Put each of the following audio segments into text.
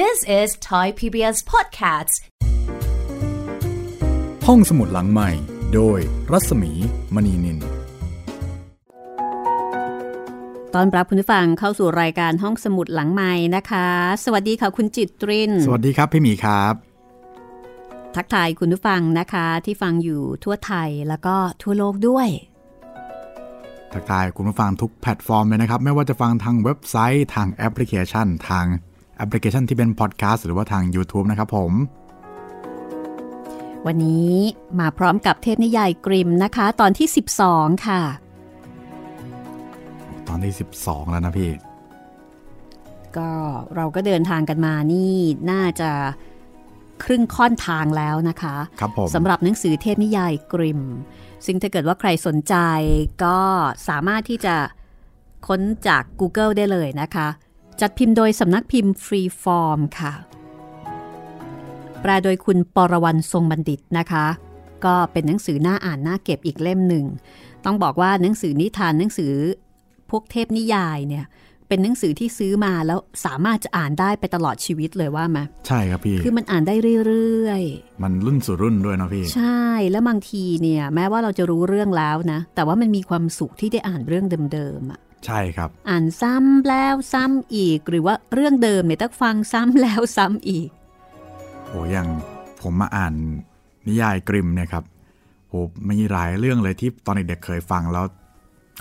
This is Thai PBS Podcasts ห้องสมุดหลังใหม่ โดยรัศมีมณีนิน ตอนรับคุณผู้ฟังเข้าสู่รายการห้องสมุดหลังใหม่นะคะ สวัสดีค่ะคุณจิตริน สวัสดีครับพี่หมีครับ ทักทายคุณผู้ฟังนะคะ ที่ฟังอยู่ทั่วไทยแล้วก็ทั่วโลกด้วยทักทายคุณผู้ฟังทุกแพลตฟอร์มเลยนะครับ ไม่ว่าจะฟังทางเว็บไซต์ทางแอปพลิเคชันทาง แอปพลิเคชันที่เป็นพอดแคสต์หรือว่าทาง YouTube นะครับผม วันนี้มาพร้อมกับเทพนิยายกริมนะคะ ตอนที่ 12 ค่ะ ตอนที่ 12 แล้วนะพี่ ก็เราก็เดินทางกันมานี่น่าจะครึ่งค่อนทางแล้วนะคะครับผมสำหรับหนังสือเทพนิยายกริม ซึ่งถ้าเกิดว่าใครสนใจก็สามารถที่จะค้นจาก Google ได้เลยนะคะ จัดพิมพ์โดยสำนักพิมพ์ฟรีฟอร์มค่ะ แปลโดยคุณปรวรรณทรงบัณฑิตนะคะ ก็เป็นหนังสือน่าอ่านน่าเก็บอีกเล่มหนึ่ง ต้องบอกว่าหนังสือนิทานหนังสือพวกเทพนิยายเนี่ยเป็นหนังสือที่ซื้อมาแล้วสามารถจะอ่านได้ไปตลอดชีวิตเลยว่าไหมใช่ครับพี่ คือมันอ่านได้เรื่อยๆ มันรุ่นสู่รุ่นด้วยเนาะพี่ ใช่แล้วบางทีเนี่ยแม้ว่าเราจะรู้เรื่องแล้วนะ แต่ว่ามันมีความสุขที่ได้อ่านเรื่องเดิมๆอะ ใช่ครับ อ่านซ้ำแล้วซ้ำอีก หรือว่าเรื่องเดิมเนี่ยต้องฟังซ้ำแล้วซ้ำอีกโหอย่างผมมาอ่านนิยายกริมเนี่ยครับโหมีหลายเรื่องเลยที่ตอนเด็กๆเคยฟังแล้ว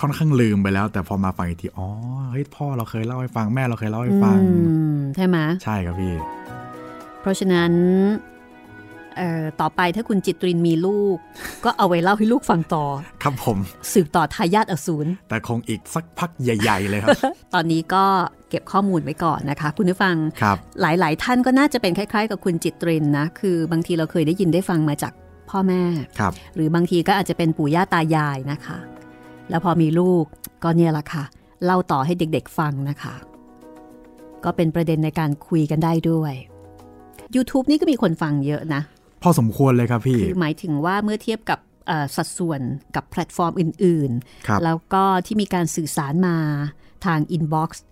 ค่อนข้างลืมไปแล้ว แต่พอมาฟังอีกทีอ๋อเฮ้ยพ่อเราเคยเล่าให้ฟังแม่เราเคยเล่าให้ฟังอืมใช่ไหมใช่ครับพี่ เพราะฉะนั้นเอ่อ ต่อไปถ้าคุณจิตรินมีลูก ก็เอาไว้เล่าให้ลูกฟังต่อ ครับผม สืบต่อทายาทอสูรแต่คงอีกสักพักใหญ่ ๆ เลยครับ ตอนนี้ก็เก็บข้อมูลไว้ก่อนนะคะ คุณผู้ฟังครับหลายๆ ท่านก็น่าจะเป็นคล้าย ๆ กับคุณจิตรินนะ คือบางทีเราเคยได้ยินได้ฟังมาจากพ่อแม่ครับหรือบางทีก็อาจจะเป็นปู่ย่าตายายนะคะ แล้วพอมีลูกก็เนี่ยแหละค่ะ เล่าต่อให้เด็กๆฟังนะคะ ก็เป็นประเด็นในการคุยกันได้ด้วย YouTube นี่ก็มีคนฟังเยอะนะ พอสมควรเลยครับพี่คือหมายถึงว่าเมื่อเทียบกับเอ่อสัดส่วนกับแพลตฟอร์มอื่นครับๆแล้วก็ที่มีการสื่อสารมาทาง inbox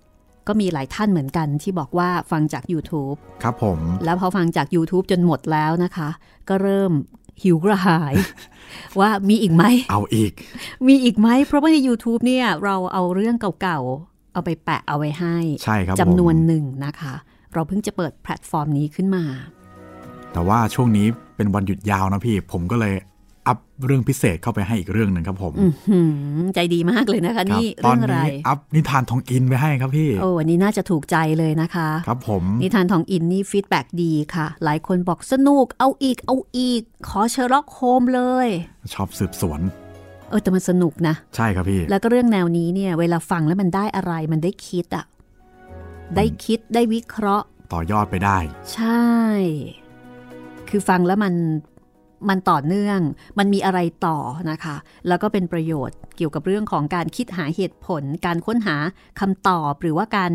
ก็มีหลายท่านเหมือนกันที่บอกว่าฟังจาก YouTube ครับผม แล้วพอฟังจาก YouTube จนหมดแล้วนะคะ ก็เริ่มหิวกระหาย ว่ามีอีกไหม เอาอีก มีอีกไหม เพราะว่าใน YouTube เนี่ย เราเอาเรื่องเก่าๆ เอาไปแปะเอาไว้ให้ ใช่ครับจำนวนผมหนึ่งนะคะ เราเพิ่งจะเปิดแพลตฟอร์มนี้ขึ้นมา แต่ว่าช่วงนี้เป็นวันหยุดยาวนะพี่ ผมก็เลย up เรื่องพิเศษเข้าไปให้อีกเรื่องหนึ่งครับผมอื้อหือใจดีมากเลยนะคะครับนี่ตอเรื่องอะไรนี้ up นิทานทองอินไปให้ครับพี่ โอ้วันนี้น่าจะถูกใจเลยนะคะ ครับผม นิทานทองอินนี่ feedback ดีค่ะ หลายคนบอกสนุกเอาอีกเอาอีก ขอเชอร์ล็อกโฮมเลย ชอบสืบสวนเออแต่มันสนุกนะ ใช่ครับพี่ แล้วก็เรื่องแนวนี้เนี่ย เวลาฟังแล้วมันได้อะไรมันได้คิดอะได้คิดได้วิเคราะห์ ต่อยอดไปได้ ใช่ คือฟังแล้วมันมันต่อเนื่อง มันมีอะไรต่อนะคะ แล้วก็เป็นประโยชน์เกี่ยวกับเรื่องของการคิดหาเหตุผล การค้นหาคำตอบ หรือว่าการ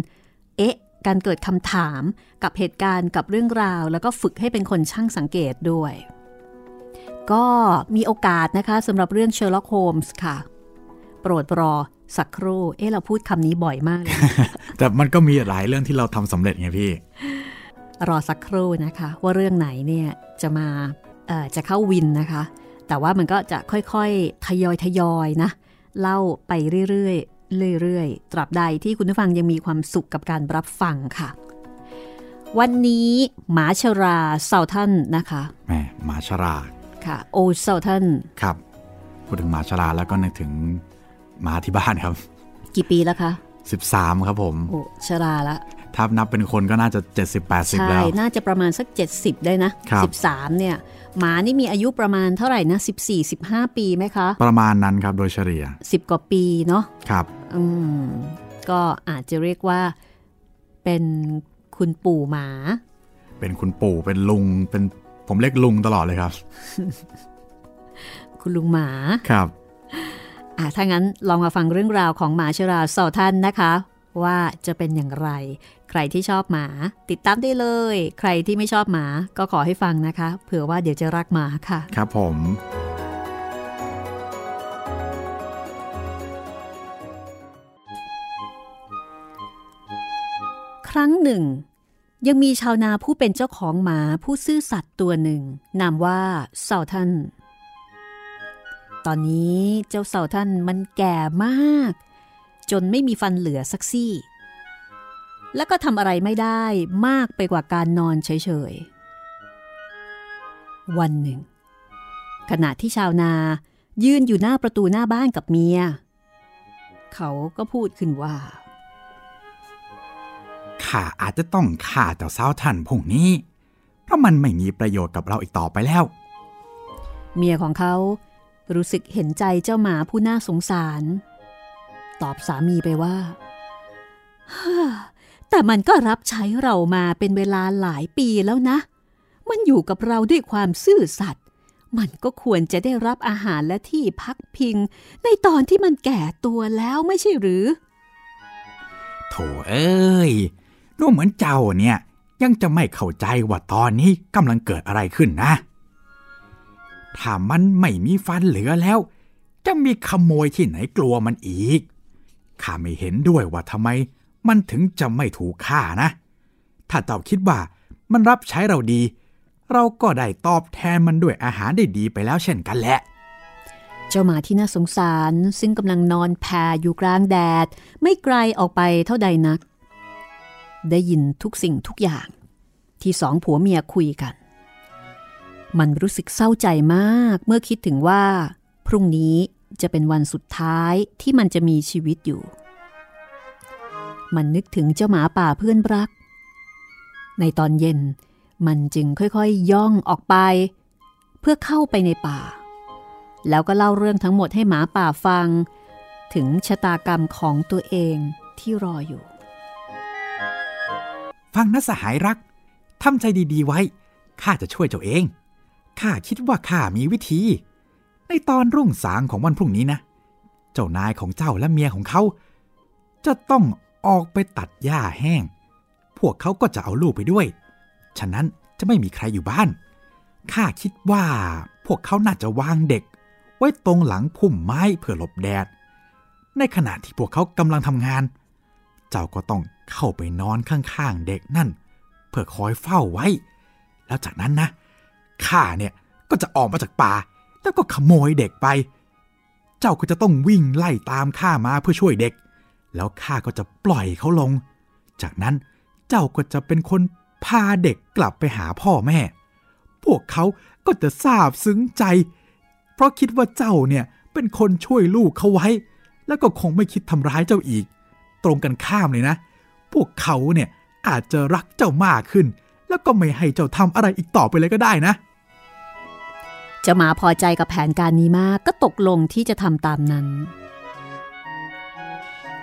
เอ๊ะ การเกิดคำถามกับเหตุการณ์กับเรื่องราว แล้วก็ฝึกให้เป็นคนช่างสังเกตด้วย ก็มีโอกาสนะคะสำหรับเรื่องเชอร์ล็อกโฮมส์ค่ะ โปรดรอสักครู่ เอ๊ะ เราพูดคำนี้บ่อยมากเลยแต่มันก็มีหลายเรื่องที่เราทำสำเร็จไงพี่ รอสักครู่นะคะ ว่าเรื่องไหนเนี่ยจะมาเอ่อจะเข้าวินนะคะ แต่ว่ามันก็จะค่อยๆ ทยอยทยอยๆนะ เล่าไปเรื่อยๆเรื่อยๆ ตราบใดที่คุณผู้ฟังยังมีความสุขกับการรับฟังค่ะ วันนี้หมาชราเซาทันนะคะแหมหมาชราค่ะ โอเซาทันครับ พูดถึงหมาชราแล้วก็นึกถึงหมาที่บ้านครับ กี่ปีแล้วคะ 13 ครับผม โอ้ชราละ ถ้านับเป็นคนก็น่าจะ 70-80ใช่แล้วน่าจะประมาณสัก 70 ได้นะครับ13 เนี่ย หมานี่มีอายุประมาณเท่าไหร่นะ 14-15 ปีไหมคะ ประมาณนั้นครับโดยเฉลี่ย 10 กว่าปีเนาะ ครับ อืม ก็อาจจะเรียกว่าเป็นคุณปู่หมา เป็นคุณปู่เป็นลุงเป็นผมเรียกลุงตลอดเลยครับ คุณลุงหมา ครับอะถ้างั้นลองมาฟังเรื่องราวของหมาชราสอท่านนะคะ ว่าจะเป็นอย่างไร ใครที่ชอบหมา ติดตามได้เลย ใครที่ไม่ชอบหมาก็ขอให้ฟังนะคะ เผื่อว่าเดี๋ยวจะรักหมาค่ะ ครับผมครั้งหนึ่ง ยังมีชาวนาผู้เป็นเจ้าของหมาผู้ซื่อสัตย์ตัวหนึ่ง นามว่าเซาทันตอนนี้เจ้าเซาทันมันแก่มาก จนไม่มีฟันเหลือสักซี่ และก็ทำอะไรไม่ได้มากไปกว่าการนอนเฉยๆ วันหนึ่ง ขณะที่ชาวนายืนอยู่หน้าประตูหน้าบ้านกับเมีย เขาก็พูดขึ้นว่า ข้าอาจจะต้องฆ่าเจ้าสาวท่านพวกนี้ เพราะมันไม่มีประโยชน์กับเราอีกต่อไปแล้ว เมียของเขารู้สึกเห็นใจเจ้าหมาผู้น่าสงสาร ตอบสามีไปว่าแต่มันก็รับใช้เรามาเป็นเวลาหลายปีแล้วนะ มันอยู่กับเราด้วยความซื่อสัตย์ มันก็ควรจะได้รับอาหารและที่พักพิง ในตอนที่มันแก่ตัวแล้วไม่ใช่หรือ โถเอ้ย ดูเหมือนเจ้าเนี่ย ยังจะไม่เข้าใจว่าตอนนี้กำลังเกิดอะไรขึ้นนะ ถ้ามันไม่มีฟันเหลือแล้ว จะมีขโมยที่ไหนกลัวมันอีก ข้าไม่เห็นด้วยว่าทำไม มันถึงจะไม่ถูกฆ่านะ ถ้าเจ้าคิดว่ามันรับใช้เราดี เราก็ได้ตอบแทนมันด้วยอาหารได้ดีไปแล้วเช่นกันแหละ เจ้าหมาที่น่าสงสารซึ่งกำลังนอนแผ่อยู่กลางแดด ไม่ไกลออกไปเท่าใดนัก ได้ยินทุกสิ่งทุกอย่าง ที่สองผัวเมียคุยกัน มันรู้สึกเศร้าใจมากเมื่อคิดถึงว่า พรุ่งนี้ จะเป็นวันสุดท้ายที่มันจะมีชีวิตอยู่ มันนึกถึงเจ้าหมาป่าเพื่อนรัก ในตอนเย็นมันจึงค่อยๆย่องออกไป เพื่อเข้าไปในป่า แล้วก็เล่าเรื่องทั้งหมดให้หมาป่าฟัง ถึงชะตากรรมของตัวเองที่รออยู่ ฟังนะสหายรักทำใจดีๆไว้ ข้าจะช่วยเจ้าเอง ข้าคิดว่าข้ามีวิธี ในตอนรุ่งสางของวันพรุ่งนี้นะ เจ้านายของเจ้าและเมียของเขา จะต้องออกไปตัดหญ้าแห้ง พวกเขาก็จะเอาลูกไปด้วย ฉะนั้นจะไม่มีใครอยู่บ้าน ข้าคิดว่าพวกเขาน่าจะวางเด็ก ไว้ตรงหลังพุ่มไม้เพื่อหลบแดด ในขณะที่พวกเขากำลังทำงาน เจ้าก็ต้องเข้าไปนอนข้างๆเด็กนั่น เพื่อคอยเฝ้าไว้ แล้วจากนั้นนะข้าเนี่ยก็จะออกมาจากป่า แล้วก็ขโมยเด็กไป เจ้าก็จะต้องวิ่งไล่ตามข้ามาเพื่อช่วยเด็ก แล้วข้าก็จะปล่อยเขาลง จากนั้นเจ้าก็จะเป็นคนพาเด็กกลับไปหาพ่อแม่ พวกเขาก็จะซาบซึ้งใจ เพราะคิดว่าเจ้าเนี่ยเป็นคนช่วยลูกเขาไว้ แล้วก็คงไม่คิดทำร้ายเจ้าอีก ตรงกันข้ามเลยนะ พวกเขาเนี่ยอาจจะรักเจ้ามากขึ้น แล้วก็ไม่ให้เจ้าทำอะไรอีกต่อไปเลยก็ได้นะ จ้าหมาพอใจกับแผนการนี้มากก็ตกลงที่จะทำตามนั้น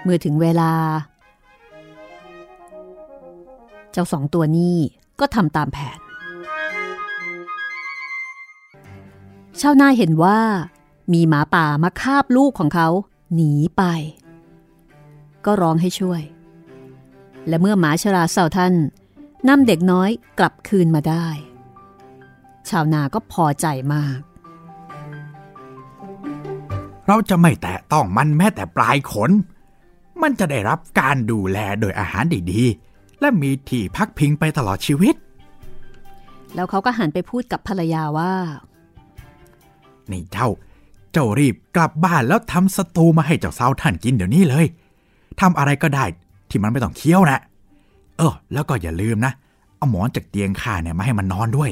เมื่อถึงเวลา เจ้าสองตัวนี้ก็ทำตามแผน ชาวนาเห็นว่า มีหมาป่ามาคาบลูกของเขา หนีไป ก็ร้องให้ช่วย และเมื่อหมาชราเสาท่านนำเด็กน้อยกลับคืนมาได้ ชาวนาก็พอใจมาก เราจะไม่แตะต้องมันแม้แต่ปลายขน มันจะได้รับการดูแลโดยอาหารดีๆ และมีที่พักพิงไปตลอดชีวิต แล้วเขาก็หันไปพูดกับภรรยาว่า นี่เจ้า เจ้ารีบกลับบ้านแล้วทำสตูมาให้เจ้าสาวท่านกินเดี๋ยวนี้เลยทำอะไรก็ได้ที่มันไม่ต้องเคี้ยวนะ เออ แล้วก็อย่าลืมนะ เอาหมอนจากเตียงข้าเนี่ยมาให้มันนอนด้วย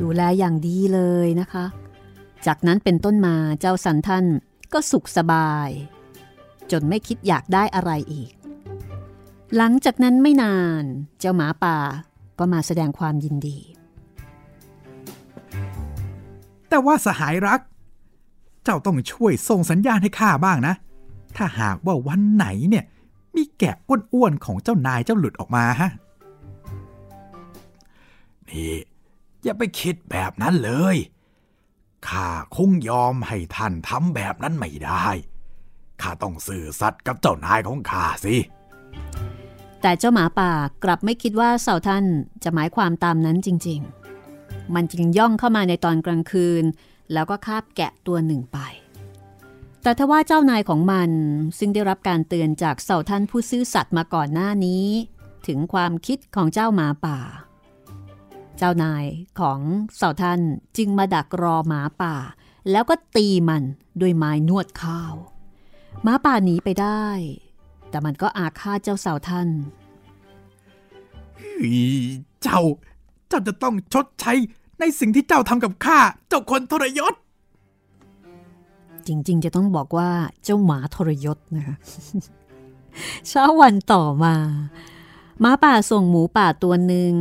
ดูแลอย่างดีเลยนะคะ จากนั้นเป็นต้นมาเจ้าสันท่านก็สุขสบาย จนไม่คิดอยากได้อะไรอีก หลังจากนั้นไม่นานเจ้าหมาป่าก็มาแสดงความยินดี แต่ว่าสหายรัก เจ้าต้องช่วยส่งสัญญาณให้ข้าบ้างนะ ถ้าหากว่าวันไหนเนี่ย มีแกะอ้วนๆของเจ้านายเจ้าหลุดออกมาฮะนี่ อย่าไปคิดแบบนั้นเลย ข้าคงยอมให้ท่านทำแบบนั้นไม่ได้ ข้าต้องสื่อสัตย์กับเจ้านายของข้าสิ แต่เจ้าหมาป่ากลับไม่คิดว่าเสาท่านจะหมายความตามนั้นจริง ๆ มันจึงย่องเข้ามาในตอนกลางคืน แล้วก็คาบแกะตัวหนึ่งไป แต่ทว่าเจ้านายของมันซึ่งได้รับการเตือนจากเสาท่านผู้ซื่อสัตย์มาก่อนหน้านี้ ถึงความคิดของเจ้าหมาป่า เจ้านายของเสาท่านจึงมาดักรอหมาป่า แล้วก็ตีมันด้วยไม้นวดข้าวหมาป่าหนีไปได้ แต่มันก็อาฆาตเจ้าเสาท่านเจ้า เจ้าจะต้องชดใช้ในสิ่งที่เจ้าทำกับข้า เจ้าคนทรยศ จริง ๆ จะต้องบอกว่าเจ้าหมาทรยศนะคะเช้าวันต่อมาหมาป่าส่งหมูป่าตัวหนึ่ง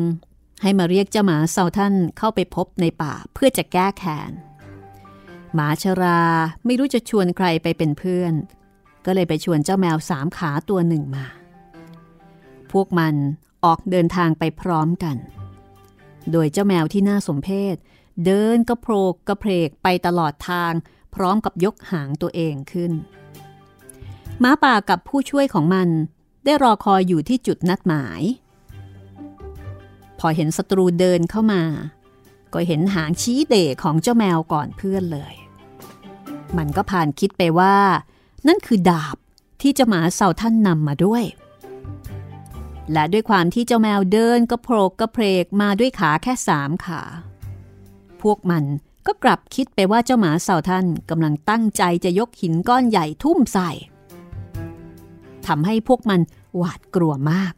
ให้มาเรียกเจ้าหมาเซาท่านเข้าไปพบในป่าเพื่อจะแก้แค้นหมาชราไม่รู้จะชวนใครไปเป็นเพื่อน ก็เลยไปชวนเจ้าแมวสามขาตัวหนึ่งมา พวกมันออกเดินทางไปพร้อมกัน โดยเจ้าแมวที่น่าสมเพชเดินกระโพกกระเพกไปตลอดทาง พร้อมกับยกหางตัวเองขึ้นหมาป่ากับผู้ช่วยของมันได้รอคอยอยู่ที่จุดนัดหมาย พอเห็นศัตรูเดินเข้ามา ก็เห็นหางชี้เดะของเจ้าแมวก่อนเพื่อนเลย มันก็ผ่านคิดไปว่า นั่นคือดาบที่เจ้าหมาเสาท่านนำมาด้วย และด้วยความที่เจ้าแมวเดินกระโผลกกระเพกมาด้วยขาแค่สามขา พวกมันก็กลับคิดไปว่าเจ้าหมาเสาท่านกำลังตั้งใจจะยกหินก้อนใหญ่ทุ่มใส่ทำให้พวกมันหวาดกลัวมาก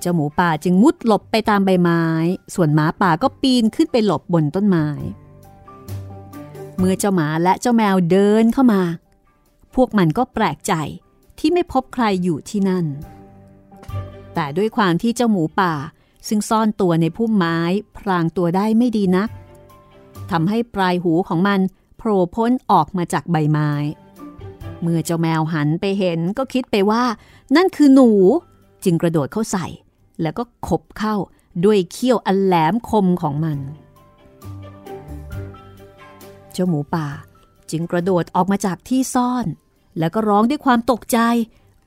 เจ้าหมูป่าจึงมุดหลบไปตามใบไม้ ส่วนหมาป่าก็ปีนขึ้นไปหลบบนต้นไม้ เมื่อเจ้าหมาและเจ้าแมวเดินเข้ามา พวกมันก็แปลกใจที่ไม่พบใครอยู่ที่นั่น แต่ด้วยความที่เจ้าหมูป่าซึ่งซ่อนตัวในพุ่มไม้พรางตัวได้ไม่ดีนักทำให้ปลายหูของมันโผล่พ้นออกมาจากใบไม้ เมื่อเจ้าแมวหันไปเห็นก็คิดไปว่า นั่นคือหนู จึงกระโดดเข้าใส่ แล้วก็ขบเข้าด้วยเขี้ยวอันแหลมคมของมัน เจ้าหมูป่าจึงกระโดดออกมาจากที่ซ่อน แล้วก็ร้องด้วยความตกใจ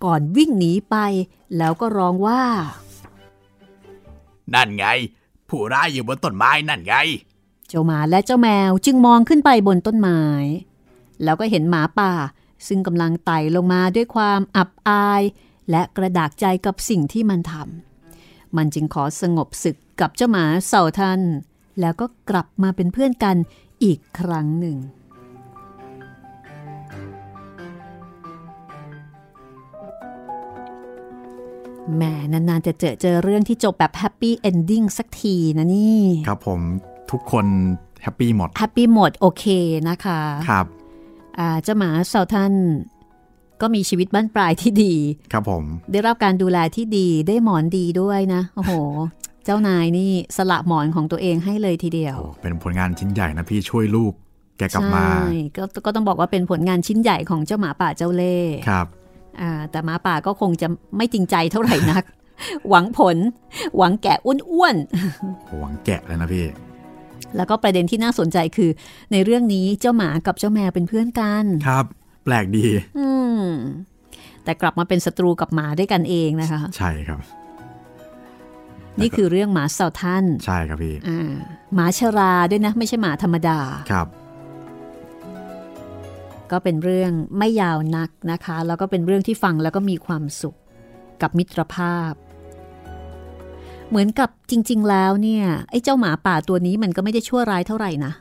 ก่อนวิ่งหนีไป แล้วก็ร้องว่า นั่นไง ผู้ร้ายอยู่บนต้นไม้นั่นไง เจ้าหมาและเจ้าแมวจึงมองขึ้นไปบนต้นไม้ แล้วก็เห็นหมาป่า ซึ่งกำลังไต่ลงมาด้วยความอับอาย และกระดากใจกับสิ่งที่มันทำ มันจึงขอสงบศึกกับเจ้าหมาเสาทันแล้วก็กลับมาเป็นเพื่อนกันอีกครั้งหนึ่ง แหมนานๆจะเจอเจอเรื่องที่จบแบบ happy ending สักทีนะนี่ ครับผมทุกคน happy หมด happy หมดโอเคนะคะ ครับเจ้าหมาซัลทัน ก็มีชีวิตบั้นปลายที่ดี ครับผม ได้รับการดูแลที่ดีได้หมอนดีด้วยนะ โอ้โห เจ้านายนี่สละหมอนของตัวเองให้เลยทีเดียว เป็นผลงานชิ้นใหญ่นะพี่ช่วยลูก แกกลับมาใช่ก็ก็ต้องบอกว่าเป็นผลงานชิ้นใหญ่ของเจ้าหมาป่าเจ้าเล่ครับอ่าแต่หมาป่าก็คงจะไม่จริงใจเท่าไหร่นัก หวังผล หวังแกะอ้วนๆหวังแกะเลยนะพี่แล้วก็ประเด็นที่น่าสนใจคือ ในเรื่องนี้เจ้าหมากับเจ้าแมวเป็นเพื่อนกัน ครับ แปลกดี อืม แต่กลับมาเป็นศัตรูกับหมาด้วยกันเองนะคะ ใช่ครับ นี่คือเรื่องหมาเซาท่าน ใช่ครับพี่อ่าหมาชราด้วยนะ ไม่ใช่หมาธรรมดา ครับ ก็เป็นเรื่องไม่ยาวนักนะคะ แล้วก็เป็นเรื่องที่ฟังแล้วก็มีความสุขกับมิตรภาพเหมือนกับจริง ๆ แล้วเนี่ยไอ้เจ้าหมาป่าตัวนี้มันก็ไม่ได้ชั่วร้ายเท่าไหร่นะ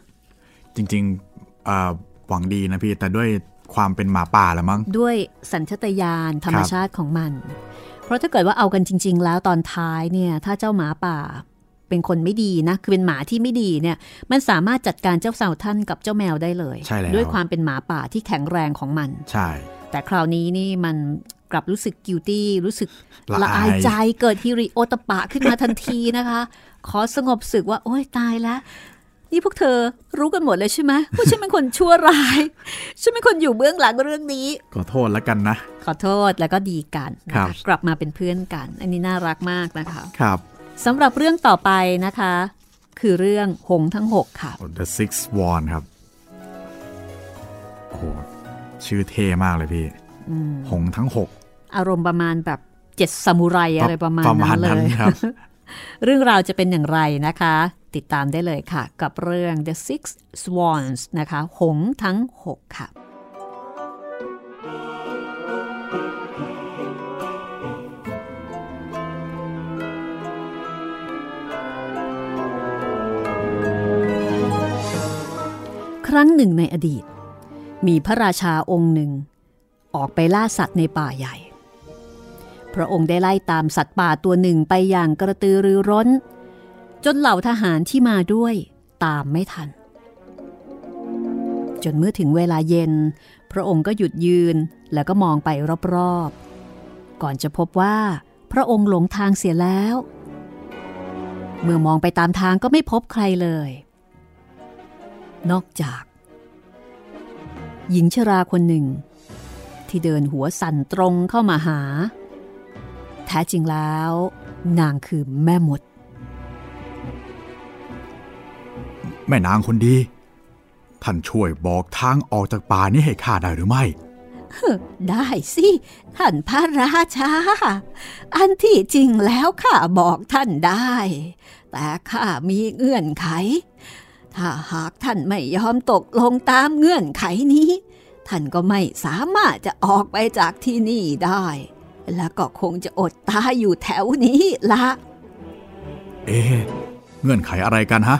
จริงๆหวังดีนะพี่แต่ด้วย ความเป็นหมาป่าละมั้ง ด้วยสัญชตาตญาณธรรมชาติของมัน เพราะถ้าเกิดว่าเอากันจริง ๆ แล้วตอนท้ายเนี่ยถ้าเจ้าหมาป่าเป็นคนไม่ดีนะ คือเป็นหมาที่ไม่ดีเนี่ย มันสามารถจัดการเจ้าสาวท่านกับเจ้าแมวได้เลย ใช่แล้ว ด้วยความเป็นหมาป่าที่แข็งแรงของมัน ใช่ แต่คราวนี้นี่มันกลับรู้สึกกิวตี้รู้สึกละอายใจเกิดฮิริโอตปะขึ้นมาทันทีนะคะ ขอสงบสึกว่า โอ้ยตายแล้ว นี่พวกเธอรู้กันหมดเลยใช่ไหมว่าฉันเป็นคนชั่วร้าย ฉันเป็นคนอยู่เบื้องหลังเรื่องนี้ ขอโทษแล้วกันนะ ขอโทษแล้วก็ดีกันนะกลับมาเป็นเพื่อนกัน อันนี้น่ารักมากนะคะ ครับสำหรับเรื่องต่อไปนะคะ คือเรื่องหงทั้งหกค่ะ The Six Swan ครับโอ้โหชื่อเท่มากเลยพี่หงทั้งหกอารมณ์ประมาณแบบเจ็ดซามูไรอะไรประมาณนั้นเลย เรื่องราวจะเป็นอย่างไรนะคะ ติดตามได้เลยค่ะ กับเรื่อง The Six Swans นะคะ หงทั้ง 6 ค่ะ ครั้งหนึ่งในอดีต มีพระราชาองค์หนึ่ง ออกไปล่าสัตว์ในป่าใหญ่ พระองค์ได้ไล่ตามสัตว์ป่าตัวหนึ่งไปอย่างกระตือรือร้น จนเหล่าทหารที่มาด้วยตามไม่ทัน จนเมื่อถึงเวลาเย็น พระองค์ก็หยุดยืนแล้วก็มองไปรอบๆ ก่อนจะพบว่าพระองค์หลงทางเสียแล้ว เมื่อมองไปตามทางก็ไม่พบใครเลย นอกจาก หญิงชราคนหนึ่ง ที่เดินหัวสั่นตรงเข้ามาหา แท้จริงแล้ว นางคือแม่มด ม่นางคนดี ท่านช่วยบอกทางออกจากป่านี้ให้ข้าได้หรือไม่ ได้สิ ท่านพระราชา อันที่จริงแล้วข้าบอกท่านได้ แต่ข้ามีเงื่อนไข ถ้าหากท่านไม่ยอมตกลงตามเงื่อนไขนี้ ท่านก็ไม่สามารถจะออกไปจากที่นี่ได้ แล้วก็คงจะอดตายอยู่แถวนี้ละ เอ๊ะเงื่อนไขอะไรกันฮะ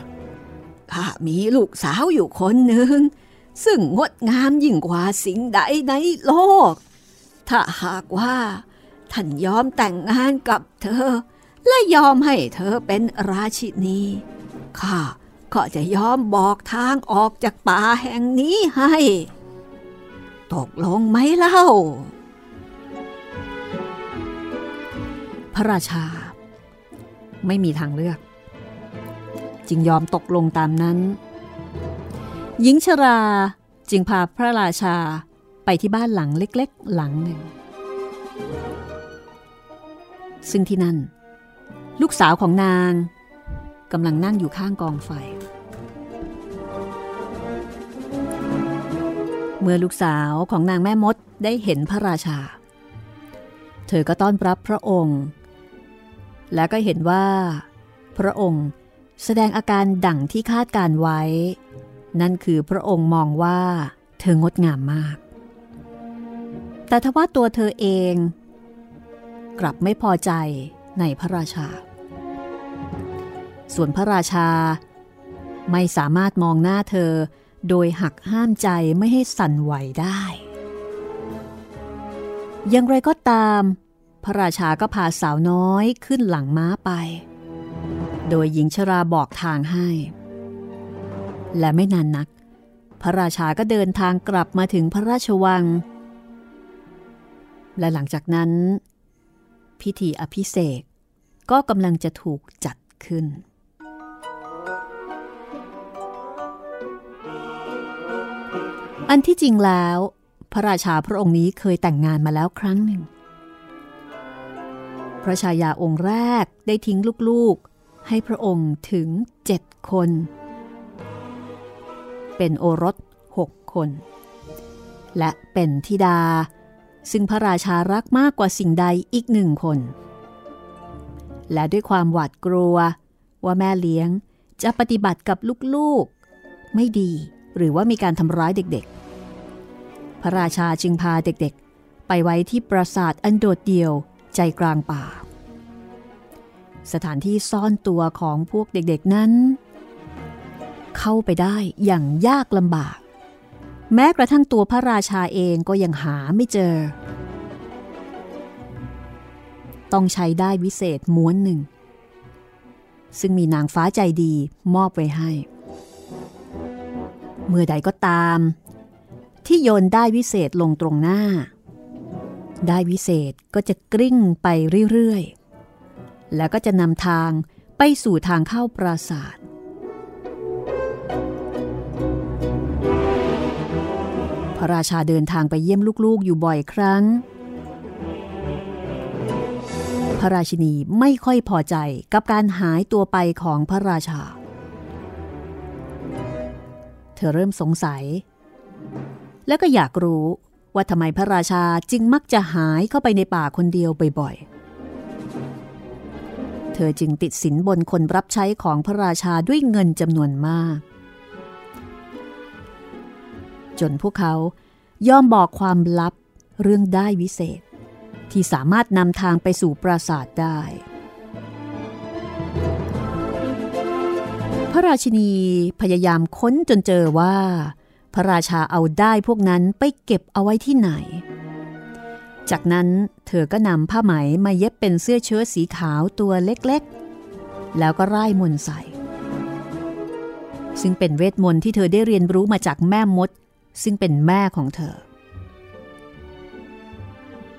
ข้ามีลูกสาวอยู่คนหนึ่ง ซึ่งงดงามยิ่งกว่าสิ่งใดในโลก ถ้าหากว่าท่านยอมแต่งงานกับเธอ และยอมให้เธอเป็นราชินีข้าก็จะยอมบอกทางออกจากป่าแห่งนี้ให้ ตกลงไหมเล่า พระราชา ไม่มีทางเลือก จึงยอมตกลงตามนั้น หญิงชราจึงพาพระราชาไปที่บ้านหลังเล็กๆ หลังหนึ่ง ซึ่งที่นั่น ลูกสาวของนางกำลังนั่งอยู่ข้างกองไฟ เมื่อลูกสาวของนางแม่มดได้เห็นพระราชา เธอก็ต้อนรับพระองค์ และก็เห็นว่า พระองค์ แสดงอาการดั่งที่คาดการไว้ นั่นคือพระองค์มองว่าเธองดงามมาก แต่ทว่าตัวเธอเอง กลับไม่พอใจในพระราชา ส่วนพระราชา ไม่สามารถมองหน้าเธอโดยหักห้ามใจไม่ให้สั่นไหวได้ อย่างไรก็ตาม พระราชาก็พาสาวน้อยขึ้นหลังม้าไป โดยหญิงชราบอกทางให้ และไม่นานนัก พระราชาก็เดินทางกลับมาถึงพระราชวัง และหลังจากนั้น พิธีอภิเษกก็กำลังจะถูกจัดขึ้นอันที่จริงแล้ว พระราชาพระองค์นี้เคยแต่งงานมาแล้วครั้งหนึ่ง พระชายาองค์แรกได้ทิ้งลูก ให้พระองค์ถึงเจ็ดคน เป็นโอรสหกคน และเป็นธิดา ซึ่งพระราชารักมากกว่าสิ่งใดอีกหนึ่งคน และด้วยความหวาดกลัวว่าแม่เลี้ยงจะปฏิบัติกับลูกๆ ไม่ดีหรือว่ามีการทำร้ายเด็กๆ พระราชาจึงพาเด็กๆ ไปไว้ที่ปราสาทอันโดดเดี่ยวใจกลางป่า สถานที่ซ่อนตัวของพวกเด็กๆนั้น เข้าไปได้อย่างยากลำบาก แม้กระทั่งตัวพระราชาเองก็ยังหาไม่เจอ ต้องใช้ได้วิเศษม้วนหนึ่ง ซึ่งมีนางฟ้าใจดีมอบไว้ให้ เมื่อใดก็ตาม ที่โยนได้วิเศษลงตรงหน้า ได้วิเศษก็จะกลิ้งไปเรื่อยๆ แล้วก็จะนำทางไปสู่ทางเข้าปราสาทพระราชาเดินทางไปเยี่ยมลูกๆอยู่บ่อยครั้ง พระราชินีไม่ค่อยพอใจกับการหายตัวไปของพระราชา เธอเริ่มสงสัย และก็อยากรู้ว่าทำไมพระราชาจึงมักจะหายเข้าไปในป่าคนเดียวบ่อยๆ เธอจึงติดสินบนคนรับใช้ของพระราชาด้วยเงินจำนวนมาก จนพวกเขายอมบอกความลับเรื่องได้วิเศษ ที่สามารถนำทางไปสู่ปราสาทได้ พระราชินีพยายามค้นจนเจอว่า พระราชาเอาได้พวกนั้นไปเก็บเอาไว้ที่ไหน จากนั้นเธอก็นำผ้าไหมมาเย็บเป็นเสื้อเชิ้ตสีขาวตัวเล็กๆ แล้วก็ร่ายมนใส่ ซึ่งเป็นเวทมนต์ที่เธอได้เรียนรู้มาจากแม่มด ซึ่งเป็นแม่ของเธอ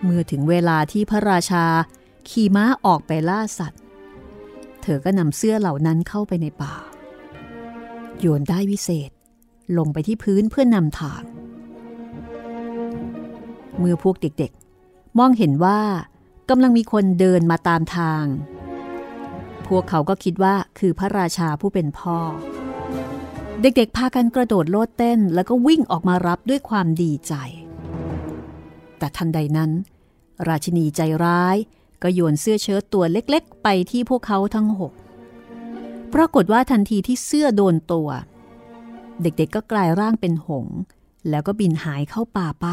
เมื่อถึงเวลาที่พระราชาขี่ม้าออกไปล่าสัตว์ เธอก็นำเสื้อเหล่านั้นเข้าไปในป่า โยนได้วิเศษลงไปที่พื้นเพื่อนำทาง เมื่อพวกเด็กๆ มองเห็นว่ากำลังมีคนเดินมาตามทาง พวกเขาก็คิดว่าคือพระราชาผู้เป็นพ่อ เด็กๆ พากันกระโดดโลดเต้น แล้วก็วิ่งออกมารับด้วยความดีใจ แต่ทันใดนั้น ราชินีใจร้ายก็โยนเสื้อเชิ้ตตัวเล็กๆ ไปที่พวกเขาทั้งหกปรากฏว่าทันทีที่เสื้อโดนตัว เด็กๆก็กลายร่างเป็นหงส์แล้วก็บินหายเข้าป่าไป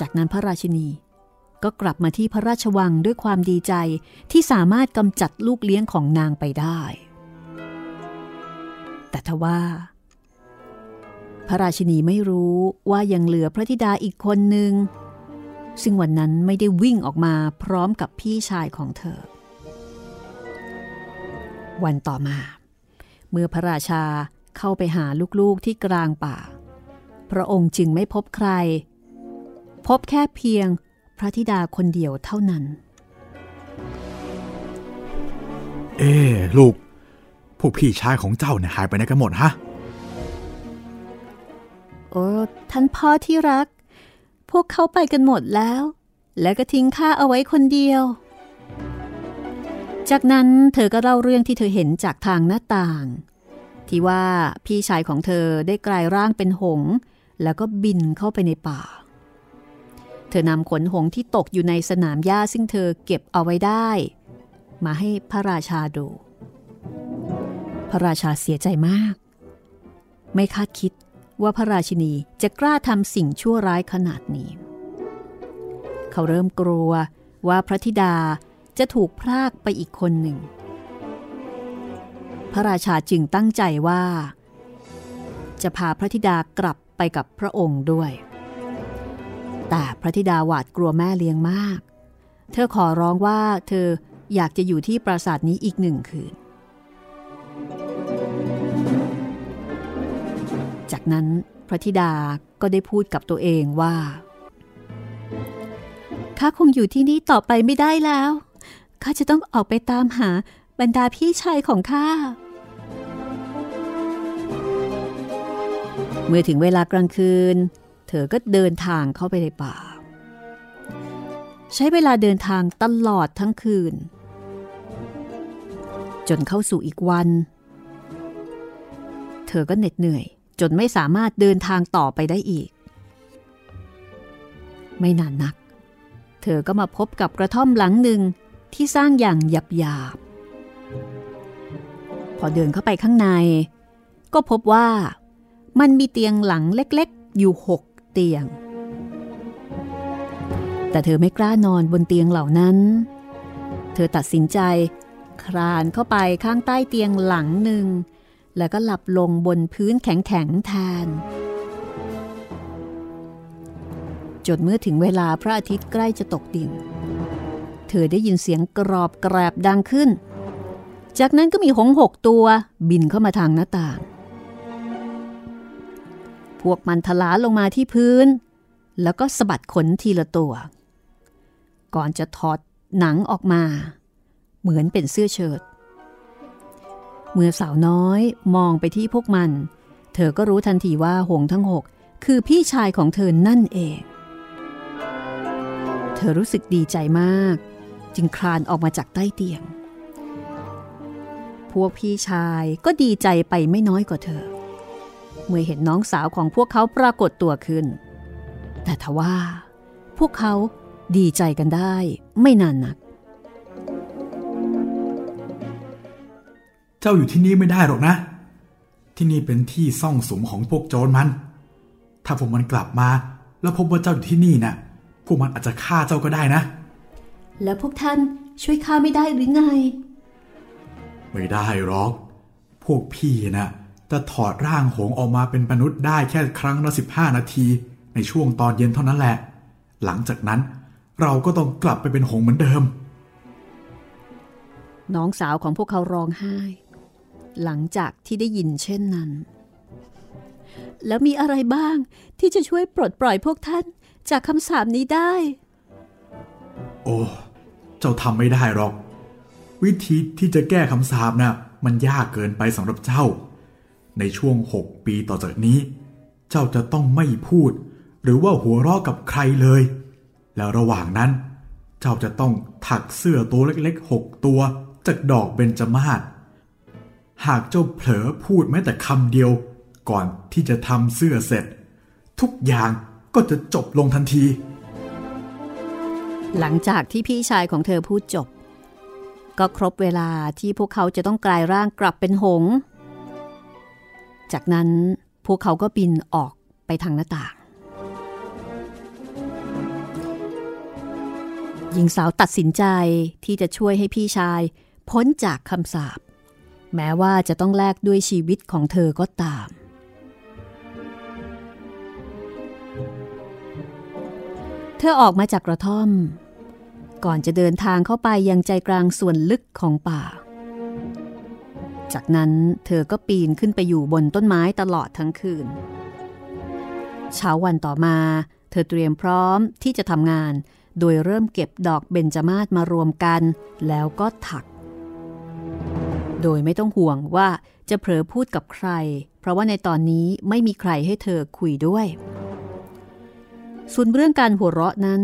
จากนั้นพระราชินี ก็กลับมาที่พระราชวังด้วยความดีใจที่สามารถกำจัดลูกเลี้ยงของนางไปได้ แต่ทว่า พระราชินีไม่รู้ว่ายังเหลือพระธิดาอีกคนหนึ่ง ซึ่งวันนั้นไม่ได้วิ่งออกมาพร้อมกับพี่ชายของเธอ วันต่อมา เมื่อพระราชาเข้าไปหาลูกๆที่กลางป่า พระองค์จึงไม่พบใคร พบแค่เพียงพระธิดาคนเดียวเท่านั้น เอ๊ลูกพวกพี่ชายของเจ้าเนี่ยหายไปไหนกันหมดฮะ โอ้ท่านพ่อที่รัก พวกเขาไปกันหมดแล้ว และก็ทิ้งข้าเอาไว้คนเดียว จากนั้นเธอก็เล่าเรื่องที่เธอเห็นจากทางหน้าต่าง ที่ว่าพี่ชายของเธอได้กลายร่างเป็นหงส์แล้วก็บินเข้าไปในป่า เธอนำขนหงส์ที่ตกอยู่ในสนามหญ้าซึ่งเธอเก็บเอาไว้ได้ มาให้พระราชาดู พระราชาเสียใจมาก ไม่คาดคิดว่าพระราชินีจะกล้าทำสิ่งชั่วร้ายขนาดนี้ เขาเริ่มกลัวว่าพระธิดาจะถูกพรากไปอีกคนหนึ่ง พระราชาจึงตั้งใจว่า จะพาพระธิดากลับไปกับพระองค์ด้วย แต่พระธิดาหวาดกลัวแม่เลี้ยงมาก เธอขอร้องว่าเธออยากจะอยู่ที่ปราสาทนี้อีกหนึ่งคืน จากนั้นพระธิดาก็ได้พูดกับตัวเองว่าข้าคงอยู่ที่นี่ต่อไปไม่ได้แล้วข้าจะต้องออกไปตามหาบรรดาพี่ชายของข้าเมื่อถึงเวลากลางคืน เธอก็เดินทางเข้าไปในป่า ใช้เวลาเดินทางตลอดทั้งคืน จนเข้าสู่อีกวัน เธอก็เหน็ดเหนื่อย จนไม่สามารถเดินทางต่อไปได้อีก ไม่นานนัก เธอก็มาพบกับกระท่อมหลังหนึ่งที่สร้างอย่างหยาบๆพอเดินเข้าไปข้างใน ก็พบว่ามันมีเตียงหลังเล็กๆ อยู่หก เตียง แต่เธอไม่กล้านอนบนเตียงเหล่านั้น เธอตัดสินใจ คลานเข้าไปข้างใต้เตียงหลังหนึ่ง แล้วก็หลับลงบนพื้นแข็งๆแทน จนเมื่อถึงเวลาพระอาทิตย์ใกล้จะตกดิน เธอได้ยินเสียงกรอบแกรบดังขึ้น จากนั้นก็มีหงส์หกตัวบินเข้ามาทางหน้าต่าง พวกมันทลาลงมาที่พื้น แล้วก็สะบัดขนทีละตัว ก่อนจะถอดหนังออกมา เหมือนเป็นเสื้อเชิ้ตเมื่อสาวน้อยมองไปที่พวกมัน เธอก็รู้ทันทีว่าหงทั้งหกคือพี่ชายของเธอนั่นเอง เธอรู้สึกดีใจมาก จึงคลานออกมาจากใต้เตียง พวกพี่ชายก็ดีใจไปไม่น้อยกว่าเธอ เมื่อเห็นน้องสาวของพวกเขาปรากฏตัวขึ้น แต่ทว่า พวกเขาดีใจกันได้ไม่นานนัก เจ้าอยู่ที่นี่ไม่ได้หรอกนะ ที่นี่เป็นที่ซ่องสุมของพวกโจรมัน ถ้าพวกมันกลับมา แล้วพบว่าเจ้าอยู่ที่นี่นะ่ะ พวกมันอาจจะฆ่าเจ้าก็ได้นะ แล้วพวกท่านช่วยข้าไม่ได้หรือไง ไม่ได้หรอก พวกพี่นะ่ะ จะถอดร่างหงออกมาเป็นมนุษย์ได้แค่ครั้งละสิบห้านาที ในช่วงตอนเย็นเท่านั้นแหละ หลังจากนั้นเราก็ต้องกลับไปเป็นหงเหมือนเดิม น้องสาวของพวกเขาร้องไห้ หลังจากที่ได้ยินเช่นนั้น แล้วมีอะไรบ้างที่จะช่วยปลดปล่อยพวกท่านจากคำสาปนี้ได้ โอ้เจ้าทำไม่ได้หรอก วิธีที่จะแก้คำสาปนะ่ะมันยากเกินไปสำหรับเจ้า ในช่วงหกปีต่อจากนี้ เจ้าจะต้องไม่พูด หรือว่าหัวเราะกับใครเลย แล้วระหว่างนั้น เจ้าจะต้องถักเสื้อตัวเล็กๆหกตัวจากดอกเบญจมาศหากเจ้าเผลอพูดแม้แต่คำเดียว ก่อนที่จะทำเสื้อเสร็จ ทุกอย่างก็จะจบลงทันที หลังจากที่พี่ชายของเธอพูดจบ ก็ครบเวลาที่พวกเขาจะต้องกลายร่างกลับเป็นหงส์ จากนั้นพวกเขาก็บินออกไปทางหน้าต่าง หญิงสาวตัดสินใจที่จะช่วยให้พี่ชายพ้นจากคำสาปแม้ว่าจะต้องแลกด้วยชีวิตของเธอก็ตาม เธอออกมาจากกระท่อม ก่อนจะเดินทางเข้าไปยังใจกลางส่วนลึกของป่า จากนั้นเธอก็ปีนขึ้นไปอยู่บนต้นไม้ตลอดทั้งคืน เช้าวันต่อมา เธอเตรียมพร้อมที่จะทำงาน โดยเริ่มเก็บดอกเบญจมาศมารวมกัน แล้วก็ถัก โดยไม่ต้องห่วงว่าจะเผลอพูดกับใคร เพราะว่าในตอนนี้ไม่มีใครให้เธอคุยด้วย ส่วนเรื่องการหัวเราะนั้น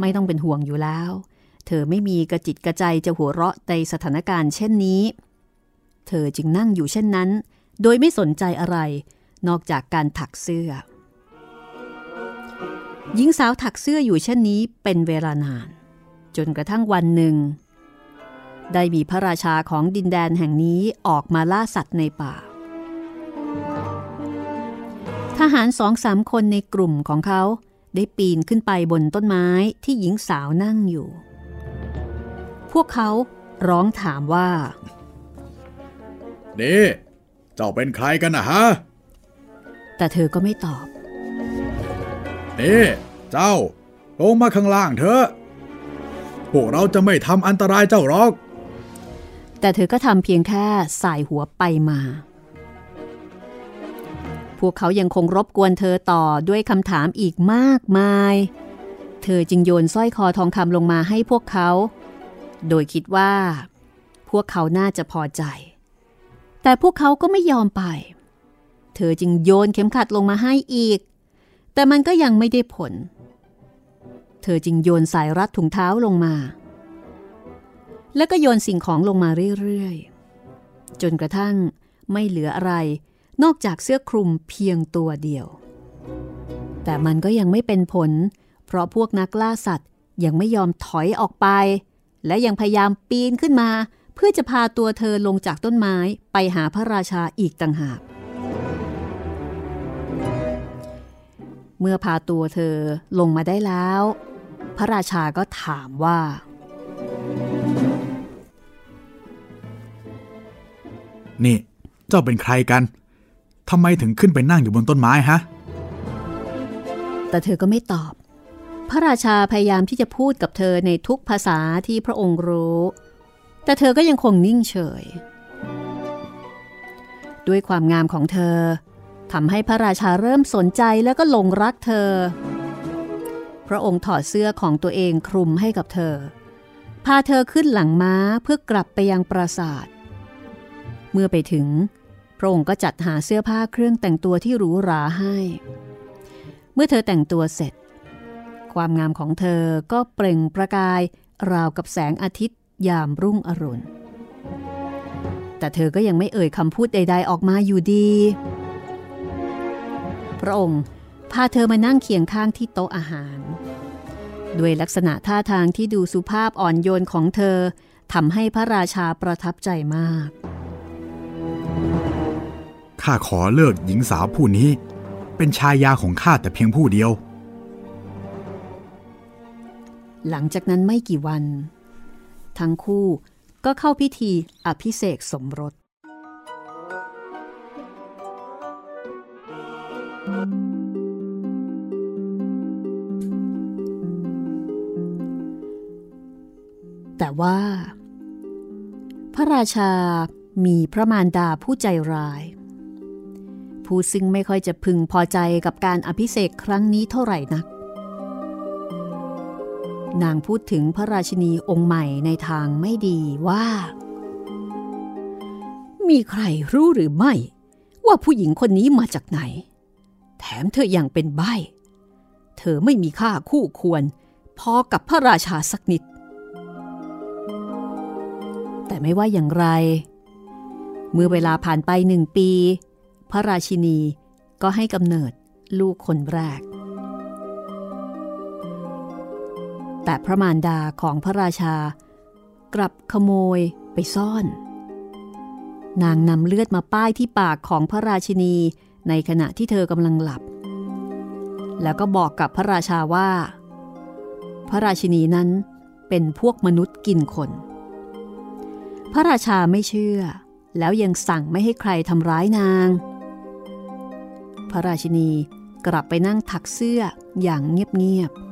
ไม่ต้องเป็นห่วงอยู่แล้ว เธอไม่มีกระจิตกระใจจะหัวเราะในสถานการณ์เช่นนี้ เธอจึงนั่งอยู่เช่นนั้น โดยไม่สนใจอะไร นอกจากการถักเสื้อ หญิงสาวถักเสื้ออยู่เช่นนี้เป็นเวลานาน จนกระทั่งวันหนึ่ง ได้มีพระราชาของดินแดนแห่งนี้ออกมาล่าสัตว์ในป่า ทหารสองสามคนในกลุ่มของเขาได้ปีนขึ้นไปบนต้นไม้ที่หญิงสาวนั่งอยู่ พวกเขาร้องถามว่า นี่ เจ้าเป็นใครกันนะฮะ แต่เธอก็ไม่ตอบ นี่ เจ้า ลงมาข้างล่างเถอะ พวกเราจะไม่ทำอันตรายเจ้าหรอก แต่เธอก็ทำเพียงแค่สายหัวไปมา พวกเขายังคงรบกวนเธอต่อด้วยคำถามอีกมากมาย เธอจึงโยนสร้อยคอทองคำลงมาให้พวกเขา โดยคิดว่า พวกเขาน่าจะพอใจ แต่พวกเขาก็ไม่ยอมไป เธอจึงโยนเข็มขัดลงมาให้อีก แต่มันก็ยังไม่ได้ผล เธอจึงโยนสายรัดถุงเท้าลงมา แล้วก็โยนสิ่งของลงมาเรื่อยๆ จนกระทั่งไม่เหลืออะไรนอกจากเสื้อคลุมเพียงตัวเดียว แต่มันก็ยังไม่เป็นผล เพราะพวกนักล่าสัตว์ยังไม่ยอมถอยออกไป และยังพยายามปีนขึ้นมา เพื่อจะพาตัวเธอลงจากต้นไม้ไปหาพระราชาอีกต่างหาก เมื่อพาตัวเธอลงมาได้แล้ว พระราชาก็ถามว่า นี่ เจ้าเป็นใครกันทำไมถึงขึ้นไปนั่งอยู่บนต้นไม้ฮะ แต่เธอก็ไม่ตอบ พระราชาพยายามที่จะพูดกับเธอในทุกภาษาที่พระองค์รู้ แต่เธอก็ยังคงนิ่งเฉย ด้วยความงามของเธอทำให้พระราชาเริ่มสนใจแล้วก็หลงรักเธอ พระองค์ถอดเสื้อของตัวเองคลุมให้กับเธอ พาเธอขึ้นหลังม้าเพื่อกลับไปยังปราสาท เมื่อไปถึง พระองค์ก็จัดหาเสื้อผ้าเครื่องแต่งตัวที่หรูหราให้ เมื่อเธอแต่งตัวเสร็จ ความงามของเธอก็เปล่งประกายราวกับแสงอาทิตย์ยามรุ่งอรุณ แต่เธอก็ยังไม่เอ่ยคำพูดใด ๆ ออกมาอยู่ดี พระองค์พาเธอมานั่งเคียงข้างที่โต๊ะอาหาร ด้วยลักษณะท่าทางที่ดูสุภาพอ่อนโยนของเธอทำให้พระราชาประทับใจมาก ข้าขอเลิกหญิงสาวผู้นี้ เป็นชายาของข้าแต่เพียงผู้เดียว หลังจากนั้นไม่กี่วัน ทั้งคู่ก็เข้าพิธีอภิเษกสมรส แต่ว่า พระราชามีพระมารดาผู้ใจร้าย ผู้ซึ่งไม่ค่อยจะพึงพอใจกับการอภิเษกครั้งนี้เท่าไหร่นัก นางพูดถึงพระราชินีองค์ใหม่ในทางไม่ดีว่า มีใครรู้หรือไม่ ว่าผู้หญิงคนนี้มาจากไหน แถมเธออยังเป็นใบ เธอไม่มีค่าคู่ควร พอกับพระราชาสักนิด แต่ไม่ว่าอย่างไร เมื่อเวลาผ่านไปหนึ่งปี พระราชินีก็ให้กำเนิดลูกคนแรก แต่พระมารดาของพระราชากลับขโมยไปซ่อน นางนำเลือดมาป้ายที่ปากของพระราชินีในขณะที่เธอกำลังหลับ แล้วก็บอกกับพระราชาว่า พระราชินีนั้นเป็นพวกมนุษย์กินคน พระราชาไม่เชื่อ แล้วยังสั่งไม่ให้ใครทำร้ายนาง พระราชินีกลับไปนั่งถักเสื้ออย่างเงียบๆ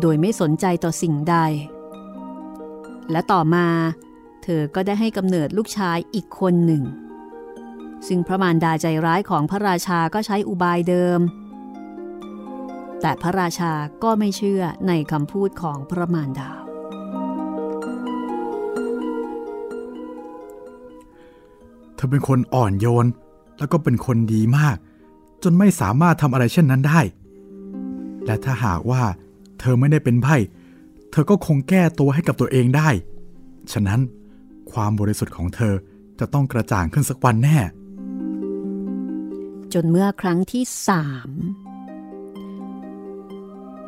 โดยไม่สนใจต่อสิ่งใด และต่อมา เธอก็ได้ให้กำเนิดลูกชายอีกคนหนึ่ง ซึ่งพระมารดาใจร้ายของพระราชาก็ใช้อุบายเดิม แต่พระราชาก็ไม่เชื่อในคำพูดของพระมารดา เธอเป็นคนอ่อนโยนแล้วก็เป็นคนดีมาก จนไม่สามารถทำอะไรเช่นนั้นได้ และถ้าหากว่า เธอไม่ได้เป็นไพ่เธอก็คงแก้ตัวให้กับตัวเองได้ ฉะนั้นความบริสุทธิ์ของเธอจะต้องกระจ่างขึ้นสักวันแน่ จนเมื่อครั้งที่สาม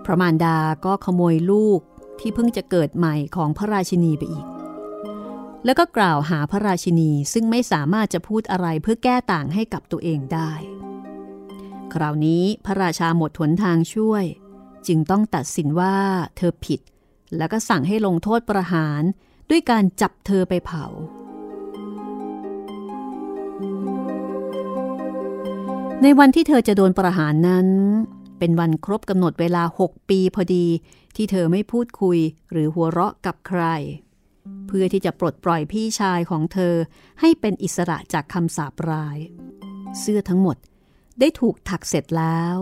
พระมารดาก็ขโมยลูกที่เพิ่งจะเกิดใหม่ของพระราชินีไปอีก แล้วก็กล่าวหาพระราชินีซึ่งไม่สามารถจะพูดอะไรเพื่อแก้ต่างให้กับตัวเองได้ คราวนี้พระราชาหมดหนทางช่วย จึงต้องตัดสินว่าเธอผิด แล้วก็สั่งให้ลงโทษประหารด้วยการจับเธอไปเผา ในวันที่เธอจะโดนประหารนั้น เป็นวันครบกำหนดเวลา 6 ปีพอดีที่เธอไม่พูดคุยหรือหัวเราะกับใคร เพื่อที่จะปลดปล่อยพี่ชายของเธอให้เป็นอิสระจากคำสาปร้าย เสื้อทั้งหมดได้ถูกถักเสร็จแล้ว